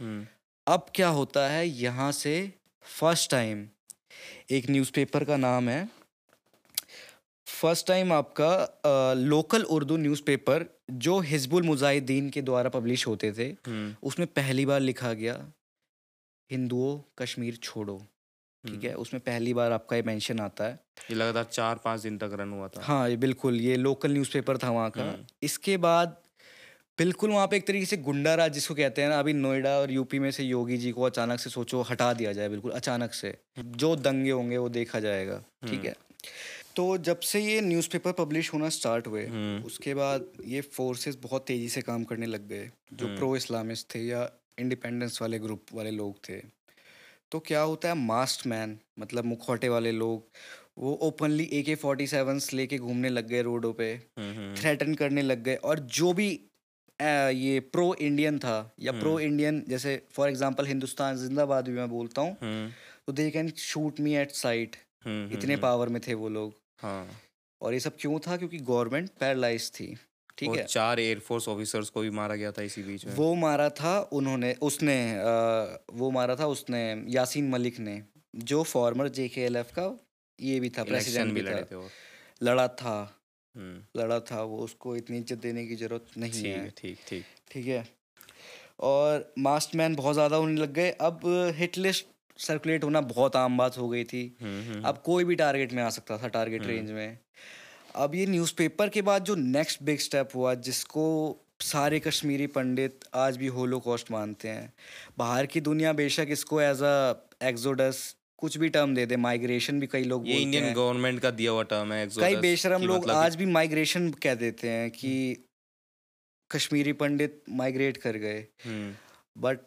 हम्म, अब क्या होता है यहाँ से फ़र्स्ट टाइम एक न्यूज़पेपर का नाम है। फ़र्स्ट टाइम आपका आ, लोकल उर्दू न्यूज़पेपर जो हिजबुल मुजाहिदीन के द्वारा पब्लिश होते थे हम्म, उसमें पहली बार लिखा गया। हिंदुओं कश्मीर छोड़ो ठीक हम्म। है उसमें पहली बार आपका ये मेंशन आता है ये लगातार चार पाँच दिन तक रन हुआ था हाँ ये बिल्कुल ये लोकल न्यूज़पेपर था वहाँ का हम्म। इसके बाद बिल्कुल वहाँ पे एक तरीके से गुंडा राज जिसको कहते हैं ना अभी नोएडा और यूपी में से योगी जी को अचानक से सोचो हटा दिया जाए बिल्कुल अचानक से जो दंगे होंगे वो देखा जाएगा ठीक हम्म। है तो जब से ये न्यूज़पेपर पब्लिश होना स्टार्ट हुए हम्म। उसके बाद ये फोर्सेस बहुत तेज़ी से काम करने लग गए जो हम्म। प्रो इस्लामिस्ट थे या इंडिपेंडेंस वाले ग्रुप वाले लोग थे। तो क्या होता है मास्ट मैन मतलब मुखौटे वाले लोग वो ओपनली ए के फोर्टी सेवन्स लेके घूमने लग गए रोडों पे हम्म, हम्म, थ्रेटन करने लग गए और जो भी ये प्रो इंडियन था या प्रो हम्म। इंडियन जैसे फॉर एग्जांपल हिंदुस्तान जिंदाबाद भी मैं बोलता हूँ हम्म, तो they can shoot me at sight hmm, hmm, इतने हम्म, पावर में थे वो लोग। हाँ। और ये सब क्यों था? क्योंकि गवर्नमेंट पैरालाइज थी। ठीक है। चार एयरफोर्स ऑफिसर्स को भी मारा गया था इसी बीच में। वो मारा था उन्होंने उसने अ, वो मारा था उसने यासीन मलिक ने जो फॉर्मर जे के एल एफ़ का ये भी था प्रेसिडेंट भी भी लड़े था। थे लड़ा था। हम्म, लड़ा था वो उसको इतनी इज़्ज़त देने की ज़रूरत नहीं है। है ठीक ठीक। ठीक है। और मास्ट मैन बहुत ज़्यादा होने लग गए। अब हिट लिस्ट सर्कुलेट होना बहुत आम बात हो गई थी। हम्म, हम्म, अब कोई भी टारगेट में आ सकता था टारगेट रेंज में। अब ये न्यूज़पेपर के बाद जो नेक्स्ट बिग स्टेप हुआ जिसको सारे कश्मीरी पंडित आज भी होलो कॉस्ट मानते हैं। बाहर की दुनिया बेशक इसको एज अ एक्सोडस कुछ भी टर्म दे दे माइग्रेशन भी कई लोग ये इंडियन गवर्नमेंट का दिया हुआ टर्म है कई बेशरम लोग मतलब आज भी माइग्रेशन कह देते हैं कि कश्मीरी पंडित माइग्रेट कर गए। हम्म, बट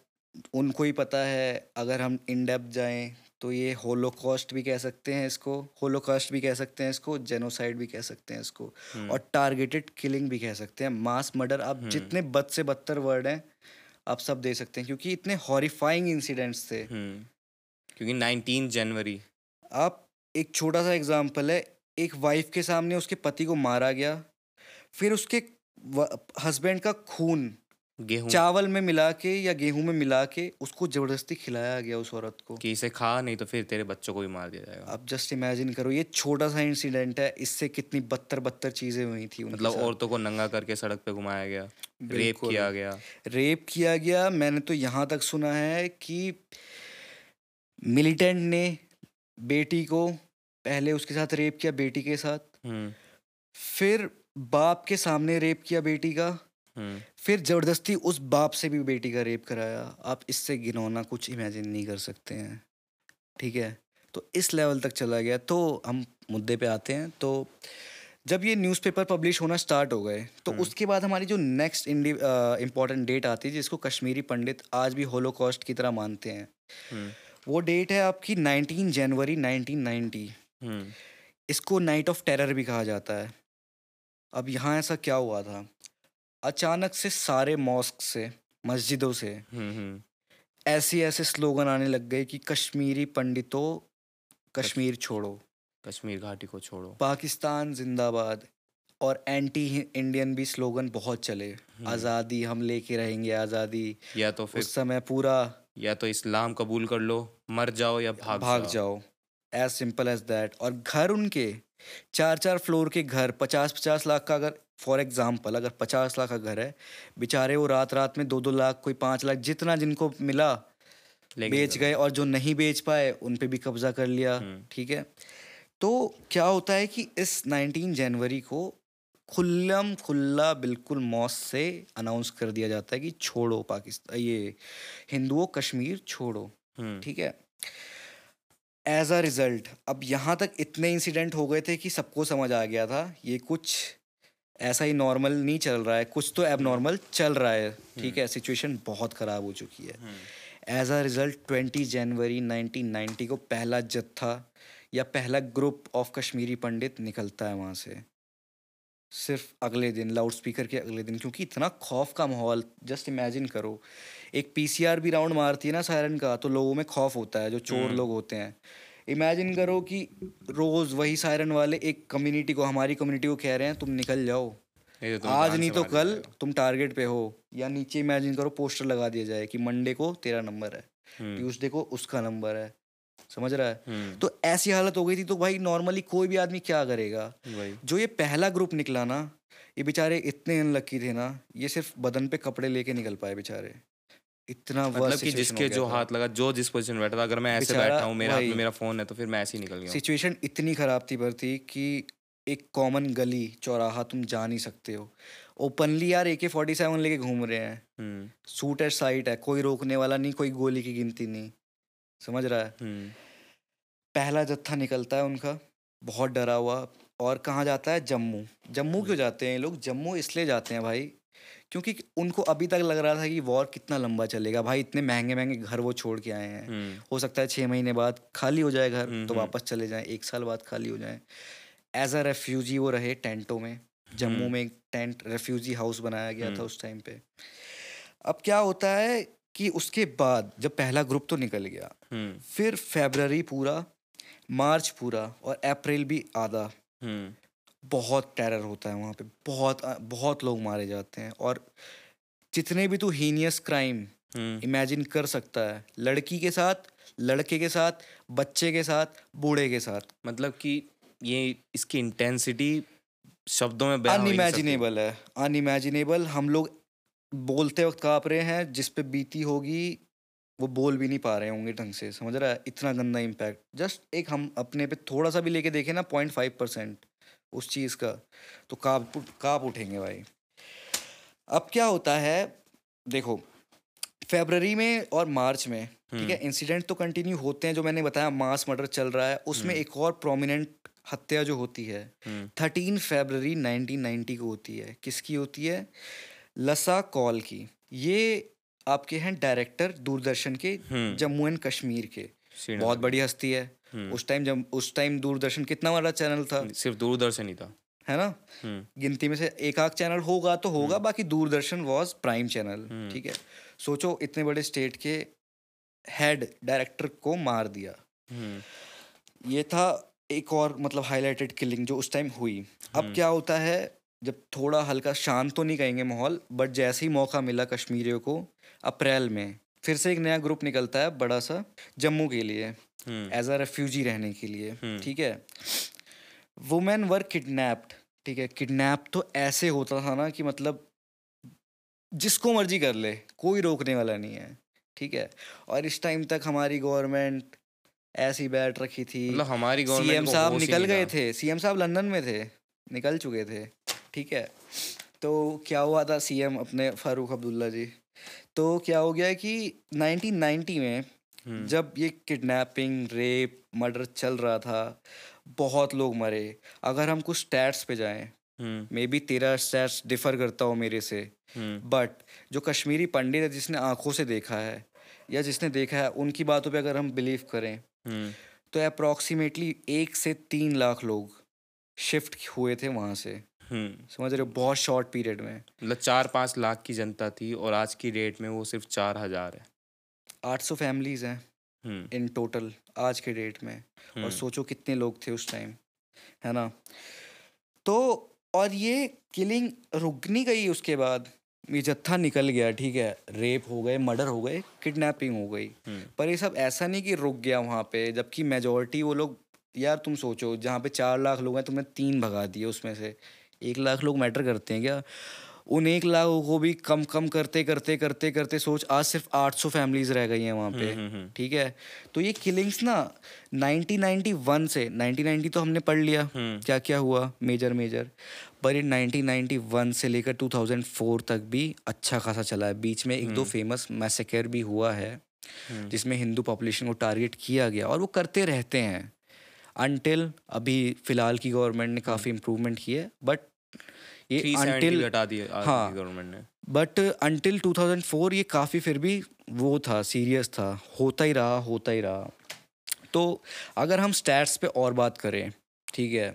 उनको ही पता है अगर हम इन डेप्थ जाएँ तो ये होलोकॉस्ट भी कह सकते हैं इसको होलोकॉस्ट भी कह सकते हैं इसको जेनोसाइड भी कह सकते हैं इसको हम्म, और टारगेटेड किलिंग भी कह सकते हैं। मास मर्डर आप जितने बद से बदतर वर्ड हैं आप सब दे सकते हैं क्योंकि इतने हॉरिफाइंग इंसिडेंट्स थे। हम्म, क्योंकि 19 जनवरी। आप एक छोटा सा एग्ज़ाम्पल है एक वाइफ के सामने उसके पति को मारा गया फिर उसके हस्बैंड का खून गेहूँ। चावल में मिला के या गेहूँ में मिला के उसको ज़बरदस्ती खिलाया गया उस औरत को। कि इसे खा नहीं तो फिर तेरे बच्चों को भी मार दिया जाएगा। आप जस्ट इमेजिन करो ये छोटा सा इंसिडेंट है इससे कितनी बदतर बदतर चीज़ें हुई थी मतलब औरतों को नंगा करके सड़क पे घुमाया गया रेप किया गया। रेप किया गया मैंने तो यहाँ तक सुना है कि मिलिटेंट ने बेटी को पहले उसके साथ रेप किया बेटी के साथ। हम्म, फिर बाप के सामने रेप किया बेटी का। फिर ज़बरदस्ती उस बाप से भी बेटी का रेप कराया। आप इससे गिनौना कुछ इमेजिन नहीं कर सकते हैं। ठीक है? तो इस लेवल तक चला गया। तो हम मुद्दे पे आते हैं। तो जब ये न्यूज़पेपर पब्लिश होना स्टार्ट हो गए तो उसके बाद हमारी जो नेक्स्ट इंपॉर्टेंट डेट आती है जिसको कश्मीरी पंडित आज भी होलोकॉस्ट की तरह मानते हैं हम्म, वो डेट है आपकी 19 जनवरी 1990 हम्म, इसको नाइट ऑफ़ टेरर भी कहा जाता है। अब यहाँ ऐसा क्या हुआ था? अचानक से सारे मॉस्क से मस्जिदों से हम्म, हम्म, ऐसे ऐसे स्लोगन आने लग गए कि कश्मीरी पंडितों कश्मीर छोड़ो। कश्मीर घाटी को छोड़ो। पाकिस्तान जिंदाबाद और एंटी इंडियन भी स्लोगन बहुत चले। आज़ादी हम लेके रहेंगे आज़ादी। या तो फिर उस समय पूरा या तो इस्लाम कबूल कर लो मर जाओ या भाग भाग जाओ। एज सिंपल एज दैट और घर उनके चार चार फ्लोर के घर पचास पचास लाख का अगर फॉर एग्ज़ाम्पल अगर पचास लाख का घर है बेचारे वो रात रात में दो दो लाख कोई पाँच लाख जितना जिनको मिला बेच गए और जो नहीं बेच पाए उन पे भी कब्जा कर लिया हम्म। ठीक है? तो क्या होता है कि इस 19 जनवरी को खुल्लम खुल्ला बिल्कुल मौत से अनाउंस कर दिया जाता है कि छोड़ो पाकिस्तान ये हिंदुओं कश्मीर छोड़ो हम्म, ठीक है? एज अ रिज़ल्ट अब यहाँ तक इतने इंसिडेंट हो गए थे कि सबको समझ आ गया था ये कुछ ऐसा ही नॉर्मल नहीं चल रहा है। कुछ तो एबनॉर्मल चल रहा है। ठीक है सिचुएशन बहुत ख़राब हो चुकी है। एज अ रिज़ल्ट ट्वेंटी जनवरी 1990 को पहला जत्था या पहला ग्रुप ऑफ़ कश्मीरी पंडित निकलता है वहाँ से। सिर्फ़ अगले दिन लाउड स्पीकर के अगले दिन क्योंकि इतना खौफ का माहौल जस्ट इमेजिन करो। एक पीसीआर भी राउंड मारती है ना सायरन का तो लोगों में खौफ होता है जो चोर लोग होते हैं। इमेजिन करो कि रोज वही सायरन वाले एक कम्युनिटी को हमारी कम्युनिटी को कह रहे हैं तुम निकल जाओ। तो आज नहीं तो कल तुम टारगेट पे हो। या नीचे इमेजिन करो पोस्टर लगा दिया जाए कि मंडे को तेरा नंबर है हम्म, ट्यूसडे को उसका नंबर है। समझ रहा है? हम्म, तो ऐसी हालत हो गई थी तो भाई नॉर्मली कोई भी आदमी क्या करेगा? जो ये पहला ग्रुप निकला ना ये बेचारे इतने अनलक्की थे ना ये सिर्फ़ बदन पे कपड़े लेके निकल पाए बेचारे। इतना मतलब कि जिसके जो हाथ लगा जो जिस पोजीशन में बैठा था अगर मैं ऐसे बैठा हूँ मेरे हाथ में मेरा फ़ोन है तो फिर मैं ऐसे ही निकल गया सिचुएशन इतनी खराब थी भरती कि एक कॉमन गली चौराहा तुम जा नहीं सकते हो। ओपनली यार ए के फोर्टी सेवन लेके घूम रहे हैं। हम्म। सूट एट साइट है कोई रोकने वाला नहीं कोई गोली की गिनती नहीं। समझ रहा है? हम्म। पहला जत्था निकलता है उनका बहुत डरा हुआ। और कहाँ जाता है? जम्मू। जम्मू क्यों जाते हैं ये लोग? जम्मू इसलिए जाते हैं भाई क्योंकि उनको अभी तक लग रहा था कि वॉर कितना लंबा चलेगा। भाई इतने महँगे महँगे घर वो छोड़ के आए हैं। हम्म। हो सकता है छः महीने बाद खाली हो जाए घर हम्म, तो हम्म। वापस चले जाएँ एक साल बाद खाली हो जाएँ। एज अ रेफ्यूजी वो रहे टेंटों में जम्मू। में एक टेंट रेफ्यूजी हाउस बनाया गया था। उस टाइम पे। अब क्या होता है कि उसके बाद जब पहला ग्रुप तो निकल गया फिर फेबररी पूरा मार्च पूरा और अप्रैल भी आधा। बहुत टेरर होता है वहाँ पे। बहुत बहुत लोग मारे जाते हैं और जितने भी तू हीनियस क्राइम इमेजिन कर सकता है। लड़की के साथ लड़के के साथ बच्चे के साथ बूढ़े के साथ। मतलब कि ये इसकी इंटेंसिटी शब्दों में। अनइमेजिनेबल है अनइमेजिनेबल हम लोग बोलते वक्त काँप रहे हैं जिस पे बीती होगी वो बोल भी नहीं पा रहे होंगे ढंग से। समझ रहा है? इतना गंदा इम्पैक्ट जस्ट एक हम अपने पे थोड़ा सा भी लेके देखें ना पॉइंट फाइव परसेंट उस चीज़ का। तो काप काप उठेंगे भाई। अब क्या होता है देखो फेबररी में और मार्च में ठीक है इंसिडेंट तो कंटिन्यू होते हैं जो मैंने बताया मास मर्डर चल रहा है उसमें एक और प्रोमिनेंट हत्या जो होती है हम्म। थर्टीन फेबररी 1990 को होती है। किसकी होती है? लसा कॉल की। ये आपके हैं डायरेक्टर दूरदर्शन के हम्म। जम्मू एंड कश्मीर के। बहुत बड़ी हस्ती है। हम्म। उस टाइम जब उस टाइम दूरदर्शन कितना बड़ा चैनल था? सिर्फ़ दूरदर्शन ही था। है ना? हम्म। गिनती में से एक आध चैनल होगा तो होगा बाकी Doordarshan was prime channel hmm. ठीक है? सोचो इतने बड़े स्टेट के हेड डायरेक्टर को मार दिया। हम्म। ये था एक और मतलब हाईलाइटेड किलिंग जो उस टाइम हुई। अब हम्म। क्या होता है जब थोड़ा हल्का शांत तो नहीं कहेंगे माहौल बट जैसे ही मौका मिला कश्मीरियों को अप्रैल में फिर से एक नया ग्रुप निकलता है बड़ा सा जम्मू के लिए एज अ रेफ्यूजी रहने के लिए हम्म। ठीक है? वुमेन वर किडनैप्ड ठीक है? किडनैप तो ऐसे होता था ना कि मतलब जिसको मर्ज़ी कर ले कोई रोकने वाला नहीं है ठीक है? और इस टाइम तक हमारी गवर्नमेंट ऐसी बैठ रखी थी। मतलब हमारी गवर्नमेंट सीएम साहब निकल गए। थे। सीएम साहब लंदन में थे निकल चुके थे ठीक है? तो क्या हुआ था सीएम अपने फारूक अब्दुल्ला जी? तो क्या हो गया कि 1990 में हम्म। जब ये किडनैपिंग रेप मर्डर चल रहा था बहुत लोग मरे। अगर हम कुछ स्टैट्स पे जाएँ हम्म। मे बी तेरा स्टैट्स डिफर करता हो मेरे से। हम्म। बट जो कश्मीरी पंडित है जिसने आँखों से देखा है या जिसने देखा है उनकी बातों पे अगर हम बिलीव करें हम्म। तो अप्रॉक्सीमेटली एक से तीन लाख लोग शिफ्ट हुए थे वहाँ से। हम्म समझ रहे हो बहुत शॉर्ट पीरियड में। मतलब चार पाँच लाख की जनता थी और आज की डेट में वो सिर्फ़ चार हज़ार है। आठ सौ फैमिलीज़ हैं हम्म। इन टोटल आज के डेट में। और हम्म। सोचो कितने लोग थे उस टाइम है ना? तो और ये किलिंग रुक नहीं गई उसके बाद। ये जत्था निकल गया ठीक है? रेप हो गए मर्डर हो गए किडनैपिंग हो गई। हम्म। पर ये सब ऐसा नहीं कि रुक गया वहाँ पे जबकि मेजोरिटी वो लोग यार तुम सोचो जहाँ पे चार लाख लोग हैं तुमने तीन भगा दिए उसमें से। एक लाख लोग मैटर करते हैं क्या? उन एक लाखों को भी कम कम करते करते करते करते सोच आज सिर्फ़ 800 फैमिलीज़ रह गई हैं वहाँ पे हम्म, हम्म, ठीक है? तो ये किलिंग्स ना 1991 से 1990 तो हमने पढ़ लिया। हम्म। क्या क्या हुआ? मेजर मेजर पर ये 1991 से लेकर 2004 तक भी अच्छा खासा चला है। बीच में एक दो फ़ेमस मैसेकर भी हुआ है हम्म। जिसमें हिंदू पॉपुलेशन को टारगेट किया गया और वो करते रहते हैं। अनटिल अभी फ़िलहाल की गवर्नमेंट ने काफ़ी इम्प्रूवमेंट की है बट ये 370 अनटिल हटा दिए हाँ। गवर्नमेंट ने। बट अनटिल 2004 ये काफ़ी फिर भी वो था सीरियस था होता ही रहा होता ही रहा। तो अगर हम स्टैट्स पे और बात करें ठीक है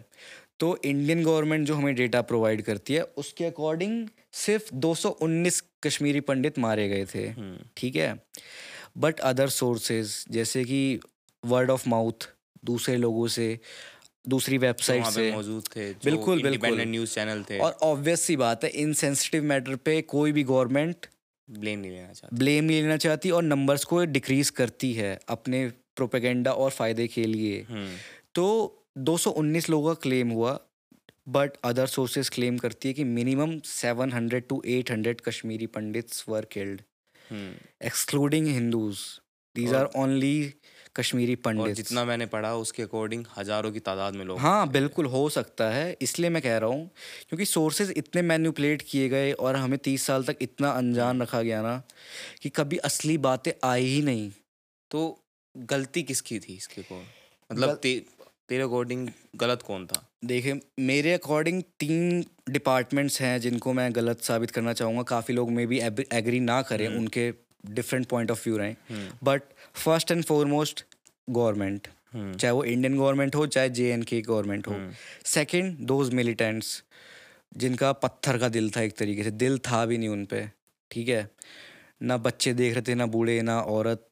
तो इंडियन गवर्नमेंट जो हमें डेटा प्रोवाइड करती है उसके अकॉर्डिंग सिर्फ़ 219 कश्मीरी पंडित मारे गए थे हम्म। ठीक है। बट अदर सोर्सेज जैसे कि वर्ड ऑफ़ माउथ दूसरे लोगों से दूसरी वेबसाइट से। मौजूद थे बिल्कुल, बिल्कुल। न्यूज़ चैनल थे। और ऑब्वियस सी बात है इन सेंसिटिव मैटर पे कोई भी गवर्नमेंट ब्लेम नहीं लेना चाहते। ब्लेम नहीं लेना चाहती और नंबर्स को डिक्रीज करती है अपने प्रोपेगेंडा और फ़ायदे के लिए। हम्म। तो 219 लोगों का क्लेम हुआ बट अदर सोर्सेज क्लेम करती है कि minimum 700 to 800 Kashmiri Pandits were killed excluding Hindus these are only Kashmiri Pandit. जितना मैंने पढ़ा उसके अकॉर्डिंग हज़ारों की तादाद में लोग हाँ बिल्कुल हो सकता है इसलिए मैं कह रहा हूँ क्योंकि सोर्सेज इतने मैन्यूपलेट किए गए और हमें तीस साल तक इतना अनजान रखा गया ना कि कभी असली बातें आई ही नहीं। तो गलती किसकी थी इसके को? मतलब ते, तेरे अकॉर्डिंग गलत कौन था? देखिए मेरे अकॉर्डिंग तीन डिपार्टमेंट्स हैं जिनको मैं गलत साबित करना चाहूँगा। काफ़ी लोग मे भी एग्री ना करें उनके डिफरेंट पॉइंट ऑफ़ व्यू रहें but first and foremost government चाहे वो इंडियन गवर्नमेंट हो चाहे जे एंड के गवर्नमेंट हो। सेकेंड दोज मिलिटेंट्स जिनका पत्थर का दिल था एक तरीके से। दिल था भी नहीं उन पर ठीक है? ना बच्चे देख रहे थे ना बूढ़े ना औरत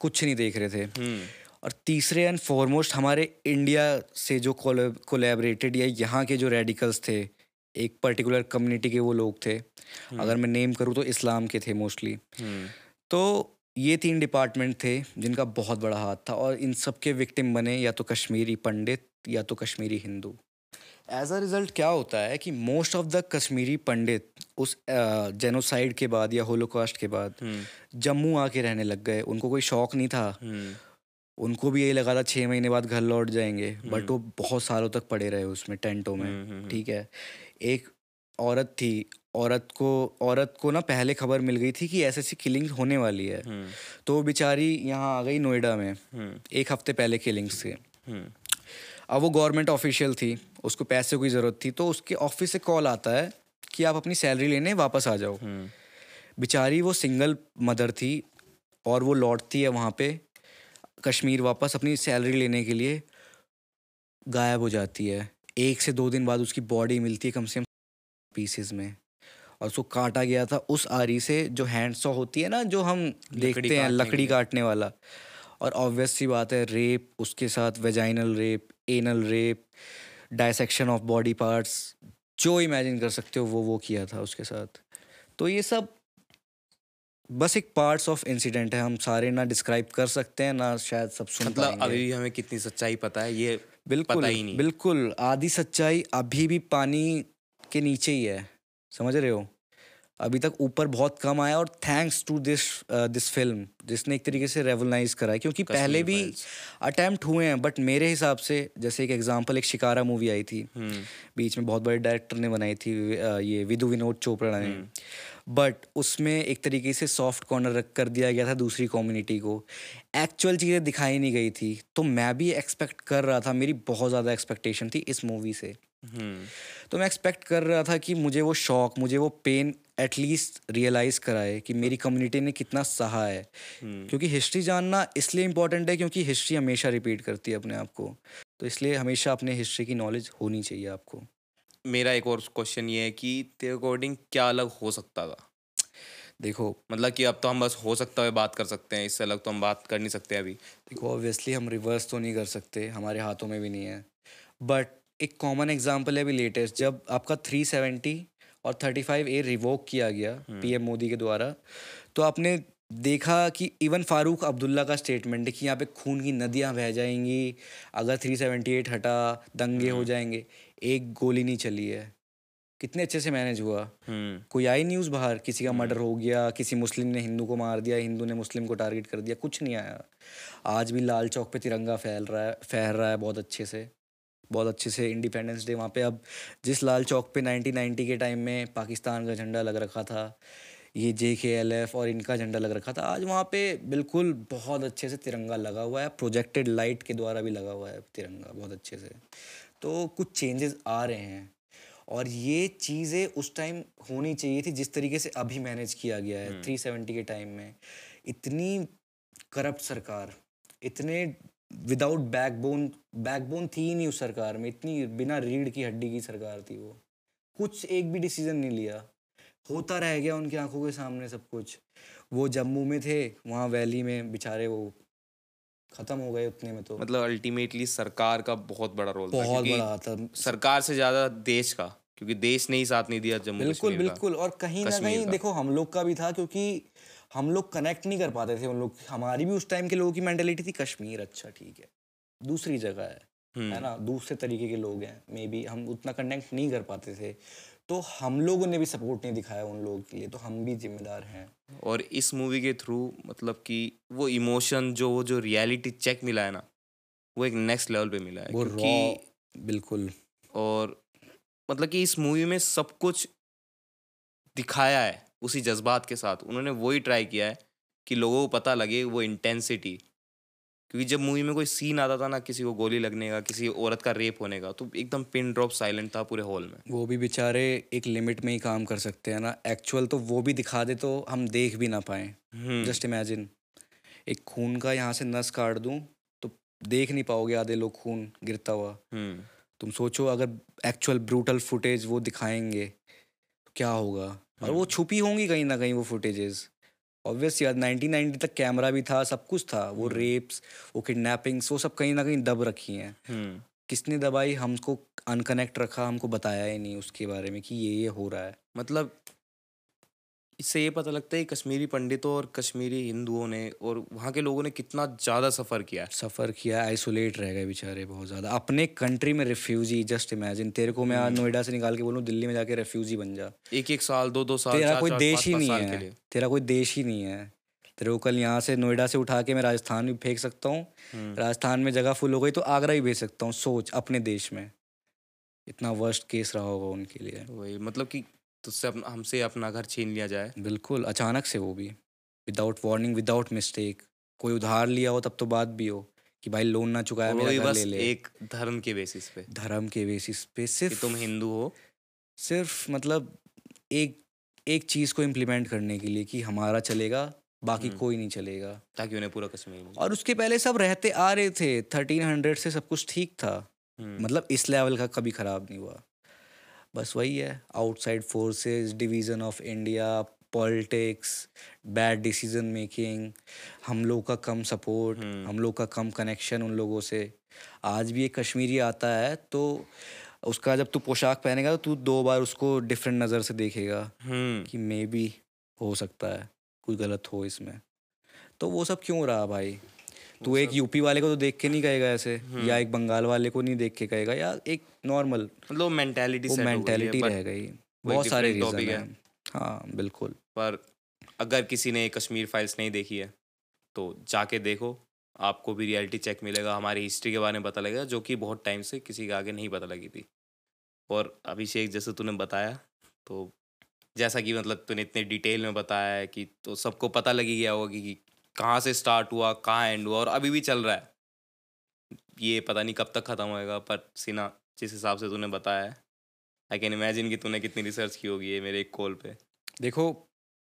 कुछ नहीं देख रहे थे। हम्म। और तीसरे एंड फॉरमोस्ट हमारे इंडिया से जो कोलेबरेटेड या यहाँ के जो रेडिकल्स थे एक पर्टिकुलर कम्युनिटी के वो लोग थे। अगर मैं नेम करूँ तो इस्लाम के थे मोस्टली हम्म। तो ये तीन डिपार्टमेंट थे जिनका बहुत बड़ा हाथ था और इन सब के विक्टिम बने या तो कश्मीरी पंडित या तो Kashmiri Hindu. As a result क्या होता है कि most of the Kashmiri Pandit उस जेनोसाइड के बाद या होलोकॉस्ट के बाद हम्म। जम्मू आके रहने लग गए। उनको कोई शौक नहीं था। हम्म। उनको भी यही लगा था छः महीने बाद घर लौट जाएँगे बट वो बहुत सालों तक पड़े रहे उसमें टेंटों हम्म, में हम्म, ठीक है। एक औरत थी औरत को औरत को ना पहले खबर मिल गई थी कि ऐसी ऐसी किलिंग होने वाली है। हम्म। तो वो बेचारी यहाँ आ गई नोएडा में हम्म। एक हफ़्ते पहले किलिंग्स से। हम्म। अब वो गवर्नमेंट ऑफिशियल थी उसको पैसे की ज़रूरत थी तो उसके ऑफ़िस से कॉल आता है कि आप अपनी सैलरी लेने वापस आ जाओ। बेचारी वो सिंगल मदर थी और वो लौटती है वहाँ पे कश्मीर वापस अपनी सैलरी लेने के लिए गायब हो जाती है। एक से दो दिन बाद उसकी बॉडी मिलती है कम से कम पीसेस में। और उसको काटा गया था उस आरी से जो हैंड सॉ होती है ना जो हम देखते हैं लकड़ी काटने वाला। और ऑब्वियस सी बात है रेप उसके साथ vaginal rape anal rape dissection of body parts जो इमेजिन कर सकते हो वो वो किया था उसके साथ। तो ये सब बस एक पार्ट्स ऑफ़ इंसिडेंट है हम सारे ना डिस्क्राइब कर सकते हैं ना शायद सब सुन मतलब अभी भी हमें कितनी सच्चाई पता है ये बिल्कुल पता ही नहीं। बिल्कुल आधी सच्चाई अभी भी पानी के नीचे ही है। समझ रहे हो? अभी तक ऊपर बहुत कम आया और thanks to this this film जिसने एक तरीके से रेवलाइज करा है क्योंकि पहले भी अटैम्प्ट हुए हैं बट मेरे हिसाब से जैसे एक एग्जांपल एक शिकारा मूवी आई थी। हम्म। बीच में बहुत बड़े डायरेक्टर ने बनाई थी ये विदु विनोद चोपड़ा ने। बट उसमें एक तरीके से सॉफ्ट कॉर्नर रख कर दिया गया था दूसरी कम्युनिटी को। एक्चुअल चीज़ें दिखाई नहीं गई थी तो मैं भी एक्सपेक्ट कर रहा था मेरी बहुत ज़्यादा एक्सपेक्टेशन थी इस मूवी से। हम्म तो मैं एक्सपेक्ट कर रहा था कि मुझे वो शौक मुझे वो पेन एटलीस्ट रियलाइज़ कराए कि मेरी कम्युनिटी ने कितना सहा है। हम्म। क्योंकि हिस्ट्री जानना इसलिए इम्पोर्टेंट है क्योंकि हिस्ट्री हमेशा रिपीट करती है अपने आप को। तो इसलिए हमेशा अपने हिस्ट्री की नॉलेज होनी चाहिए आपको। मेरा एक और क्वेश्चन ये है कि तेरे अकॉर्डिंग क्या अलग हो सकता था? देखो। मतलब कि अब तो हम बस हो सकता है बात कर सकते हैं इससे अलग तो हम बात कर नहीं सकते अभी। देखो ऑब्वियसली हम रिवर्स तो नहीं कर सकते हमारे हाथों में भी नहीं है। बट एक कॉमन एग्जांपल है अभी लेटेस्ट जब आपका 370 और 35 ए रिवोक किया गया पीएम मोदी के द्वारा तो आपने देखा कि इवन फारूक अब्दुल्ला का स्टेटमेंट है कि यहाँ पे खून की नदियाँ बह जाएँगी अगर 378 हटा दंगे हो जाएँगे एक गोली नहीं चली है। कितने अच्छे से मैनेज हुआ। हम्म। कोई आई न्यूज़ बाहर किसी का मर्डर हो गया किसी मुस्लिम ने हिंदू को मार दिया हिंदू ने मुस्लिम को टारगेट कर दिया कुछ नहीं आया। आज भी लाल चौक पे तिरंगा फैल रहा है फहर रहा है बहुत अच्छे से। बहुत अच्छे से इंडिपेंडेंस डे वहाँ पे। अब जिस लाल चौक पे 1990 के टाइम में पाकिस्तान का झंडा लग रखा था ये जे के एल एफ़ और इनका झंडा लग रखा था आज वहाँ पे बिल्कुल बहुत अच्छे से तिरंगा लगा हुआ है। प्रोजेक्टेड लाइट के द्वारा भी लगा हुआ है तिरंगा बहुत अच्छे से। तो कुछ चेंजेस आ रहे हैं और ये चीज़ें उस टाइम होनी चाहिए थी जिस तरीके से अभी मैनेज किया गया है। थ्री सेवेंटी के टाइम में। इतनी करप्ट सरकार इतने विदाउट बैकबोन बैकबोन थी ही नहीं उस सरकार में। इतनी बिना रीढ़ की हड्डी की सरकार थी वो। कुछ एक भी डिसीज़न नहीं लिया। होता रह गया उनकी आँखों के सामने सब कुछ। वो जम्मू में थे वहाँ वैली में बेचारे वो खत्म हो गए उतने में तो। मतलब अल्टीमेटली सरकार का बहुत बड़ा रोल था बहुत क्योंकि बड़ा था। सरकार से ज़्यादा देश का क्योंकि देश ने ही साथ नहीं दिया जम्मू बिल्कुल बिल्कुल। और कहीं ना कहीं देखो हम लोग का भी था क्योंकि हम लोग कनेक्ट नहीं कर पाते थे उन लोग हमारी भी उस टाइम के लोगों की मैंटेलिटी थी कश्मीर अच्छा ठीक है। दूसरी जगह है हम्म। है ना दूसरे तरीके के लोग हैं मे बी हम उतना कनेक्ट नहीं कर पाते थे। तो हम लोगों ने भी सपोर्ट नहीं दिखाया उन लोगों के लिए तो हम भी जिम्मेदार हैं। और इस मूवी के थ्रू मतलब कि वो इमोशन जो वो जो रियलिटी चेक मिला है ना वो एक नेक्स्ट लेवल पे मिला है वो क्योंकि बिल्कुल। और मतलब कि इस मूवी में सब कुछ दिखाया है। उसी जज्बात के साथ। उन्होंने वही ट्राई किया है कि लोगों को पता लगे वो इंटेंसिटी क्योंकि जब मूवी में कोई सीन आता था ना किसी को गोली लगने का किसी औरत का रेप होने का तो एकदम पिन ड्रॉप साइलेंट था पूरे हॉल में। वो भी बेचारे एक लिमिट में ही काम कर सकते हैं ना। एक्चुअल तो वो भी दिखा दे तो हम देख भी ना पाए। जस्ट इमेजिन एक खून का यहाँ से नस काट दूँ तो देख नहीं पाओगे आधे लोग खून गिरता हुआ। हम्म। तुम सोचो अगर एक्चुअल ब्रूटल फुटेज वो दिखाएँगे तो क्या होगा? और वो छुपी होंगी कहीं ना कहीं वो फुटेजेस ऑब्वियस यार 1990 तक कैमरा भी था सब कुछ था. वो रेप्स वो किडनैपिंग्स वो सब कहीं ना कहीं दब रखी हैं। हम्म। किसने दबाई? हमको अनकनेक्ट रखा हमको बताया ही नहीं उसके बारे में कि ये ये हो रहा है। मतलब इससे ये पता लगता है कि कश्मीरी पंडितों और कश्मीरी हिंदुओं ने और वहाँ के लोगों ने कितना ज़्यादा सफ़र किया सफ़र किया आइसोलेट रह गए बेचारे बहुत ज़्यादा। अपने कंट्री में रेफ्यूजी जस्ट इमेजिन तेरे को मैं आज नोएडा से निकाल के बोलूँ दिल्ली में जाके रेफ्यूजी बन जा। एक एक साल दो दो साल तेरा कोई देश ही नहीं है। तेरा कोई देश ही नहीं है। तेरे को कल यहाँ से नोएडा से उठा के मैं राजस्थान भी फेंक सकता हूँ। हम्म। राजस्थान में जगह फुल हो गई तो आगरा ही भेज सकता हूँ सोच अपने देश में। इतना वर्स्ट केस रहा होगा उनके लिए। वही मतलब कि तुझसे अपना हमसे अपना घर छीन लिया जाए। बिल्कुल अचानक से वो भी। विदाउट वार्निंग विदाउट मिस्टेक कोई उधार लिया हो तब तो बात भी हो कि भाई लोन ना चुकाया मेरा बस ले ले। एक धर्म के बेसिस पे। धर्म के बेसिस पे कि सिर्फ़ तुम हिंदू हो। सिर्फ़ मतलब एक एक चीज़ को इम्प्लीमेंट करने के लिए कि हमारा चलेगा बाकी हम्म। कोई नहीं चलेगा। ताकि उन्हें पूरा कश्मीर और उसके पहले सब रहते आ रहे थे। थर्टीन हंड्रेड से सब कुछ ठीक था। हम्म, मतलब इस लेवल का कभी खराब नहीं हुआ। बस वही है। Outside forces division of India politics bad decision making हम लोग का कम सपोर्ट हम्म। हम लोग का कम कनेक्शन उन लोगों से। आज भी एक कश्मीरी आता है तो उसका जब तू पोशाक पहनेगा तो तू दो बार उसको डिफरेंट नज़र से देखेगा हम्म। कि मे बी हो सकता है कुछ गलत हो इसमें। तो वो सब क्यों रहा भाई? तू एक यूपी वाले को तो देख के नहीं कहेगा ऐसे। या एक बंगाल वाले को नहीं देख के कहेगा या एक नॉर्मल मतलब मेंटेलिटी वो मेंटेलिटी रह गई। बहुत सारे रीजन है। हैं। बिल्कुल। पर अगर किसी ने कश्मीर फाइल्स नहीं देखी है तो जाके देखो आपको भी रियलिटी चेक मिलेगा हमारी हिस्ट्री के बारे में पता लगेगा जो कि बहुत टाइम से किसी के आगे नहीं पता लगी थी। और अभिषेक जैसे तूने बताया तो जैसा कि मतलब तूने इतने डिटेल में बताया है कि तो सबको पता लगी गया होगा कि कहाँ से स्टार्ट हुआ कहाँ एंड हुआ और अभी भी चल रहा है। ये पता नहीं कब तक ख़त्म होएगा पर सीना जिस हिसाब से तूने बताया है आई कैन इमेजिन कि तूने कितनी रिसर्च की होगी ये मेरे एक कॉल पे। देखो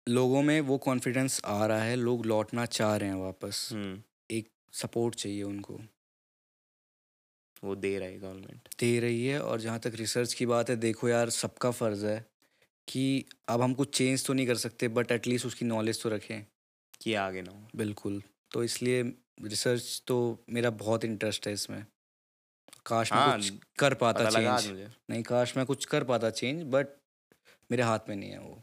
लोगों में वो कॉन्फिडेंस आ रहा है लोग लौटना चाह रहे हैं वापस। हम्म। एक सपोर्ट चाहिए उनको। वो दे रहा है गवर्नमेंट दे रही है और जहाँ तक रिसर्च की बात है देखो यार सबका फ़र्ज़ है कि अब हम कुछ चेंज तो नहीं कर सकते बट एटलीस्ट उसकी नॉलेज तो रखें। कि आगे ना हो। बिल्कुल। तो इसलिए रिसर्च तो मेरा बहुत इंटरेस्ट है इसमें। काश मैं हाँ, कुछ कर पाता चेंज नहीं काश मैं कुछ कर पाता चेंज बट मेरे हाथ में नहीं है वो।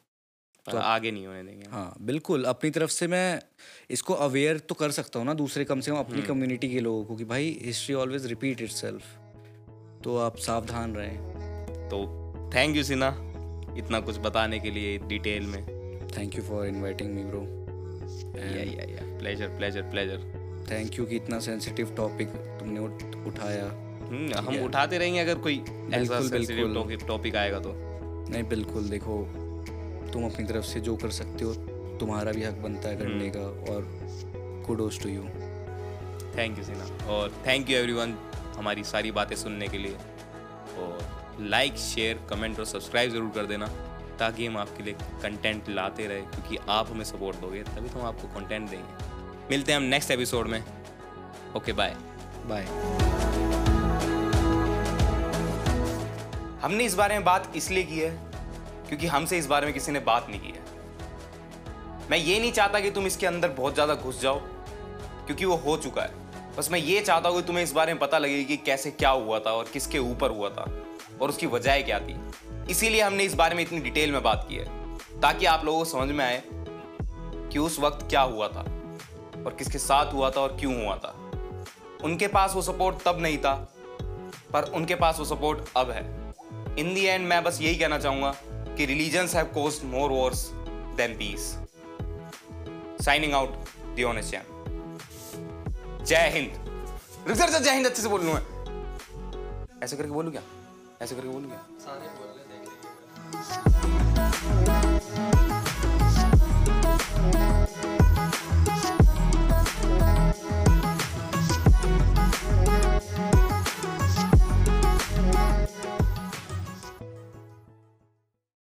तो- आगे नहीं होने देंगे। हाँ बिल्कुल। अपनी तरफ़ से मैं इसको अवेयर तो कर सकता हूँ ना दूसरे कम से कम अपनी हम्म। कम्युनिटी के लोगों को कि भाई हिस्ट्री ऑलवेज रिपीट इट तो आप सावधान रहें। तो थैंक यू सिन्हा इतना कुछ बताने के लिए डिटेल में। Thank you for inviting me bro pleasure pleasure pleasure thank you कि इतना सेंसिटिव टॉपिक तुमने उठाया। हम है। उठाते रहेंगे अगर कोई ऐसा सेंसिटिव टॉपिक आएगा तो। नहीं बिल्कुल देखो तुम अपनी तरफ़ से जो कर सकते हो तुम्हारा भी हक बनता है करने का और kudos to you thank you Seena और थैंक यू एवरीवन हमारी सारी बातें सुनने के लिए। और लाइक शेयर कमेंट और सब्सक्राइब ज़रूर कर देना। ताकि हम आपके लिए कंटेंट लाते रहे, क्योंकि आप हमें सपोर्ट दोगे, तभी तो हम आपको कंटेंट देंगे। मिलते हैं हम नेक्स्ट एपिसोड में। ओके बाय बाय हमने इस बारे में बात इसलिए की है, क्योंकि हमसे इस बारे में किसी ने बात नहीं की है। मैं ये नहीं चाहता कि तुम इसके अंदर बहुत ज़्यादा घुस जाओ, क्योंकि वो हो चुका है। बस मैं ये चाहता हूँ कि तुम्हें इस बारे में पता लगे कि कैसे क्या हुआ था और किसके ऊपर हुआ था और उसकी वजह क्या थी। इसीलिए हमने इस बारे में इतनी डिटेल में बात की है, ताकि आप लोगों को समझ में आए कि उस वक्त क्या हुआ था, और किसके साथ हुआ था और क्यों हुआ था। उनके पास वो सपोर्ट तब नहीं था, पर उनके पास वो सपोर्ट अब है। इन दी एंड मैं बस यही कहना चाहूँगा कि religions have cost more wars than peace signing out दियोनेस जय हिंद। रिसर्च जय हिंद अच्छे से बोल लूँ मैं। ऐसे करके बोलूँ क्या? ऐसे करके बोलूँ क्या? सारे Thank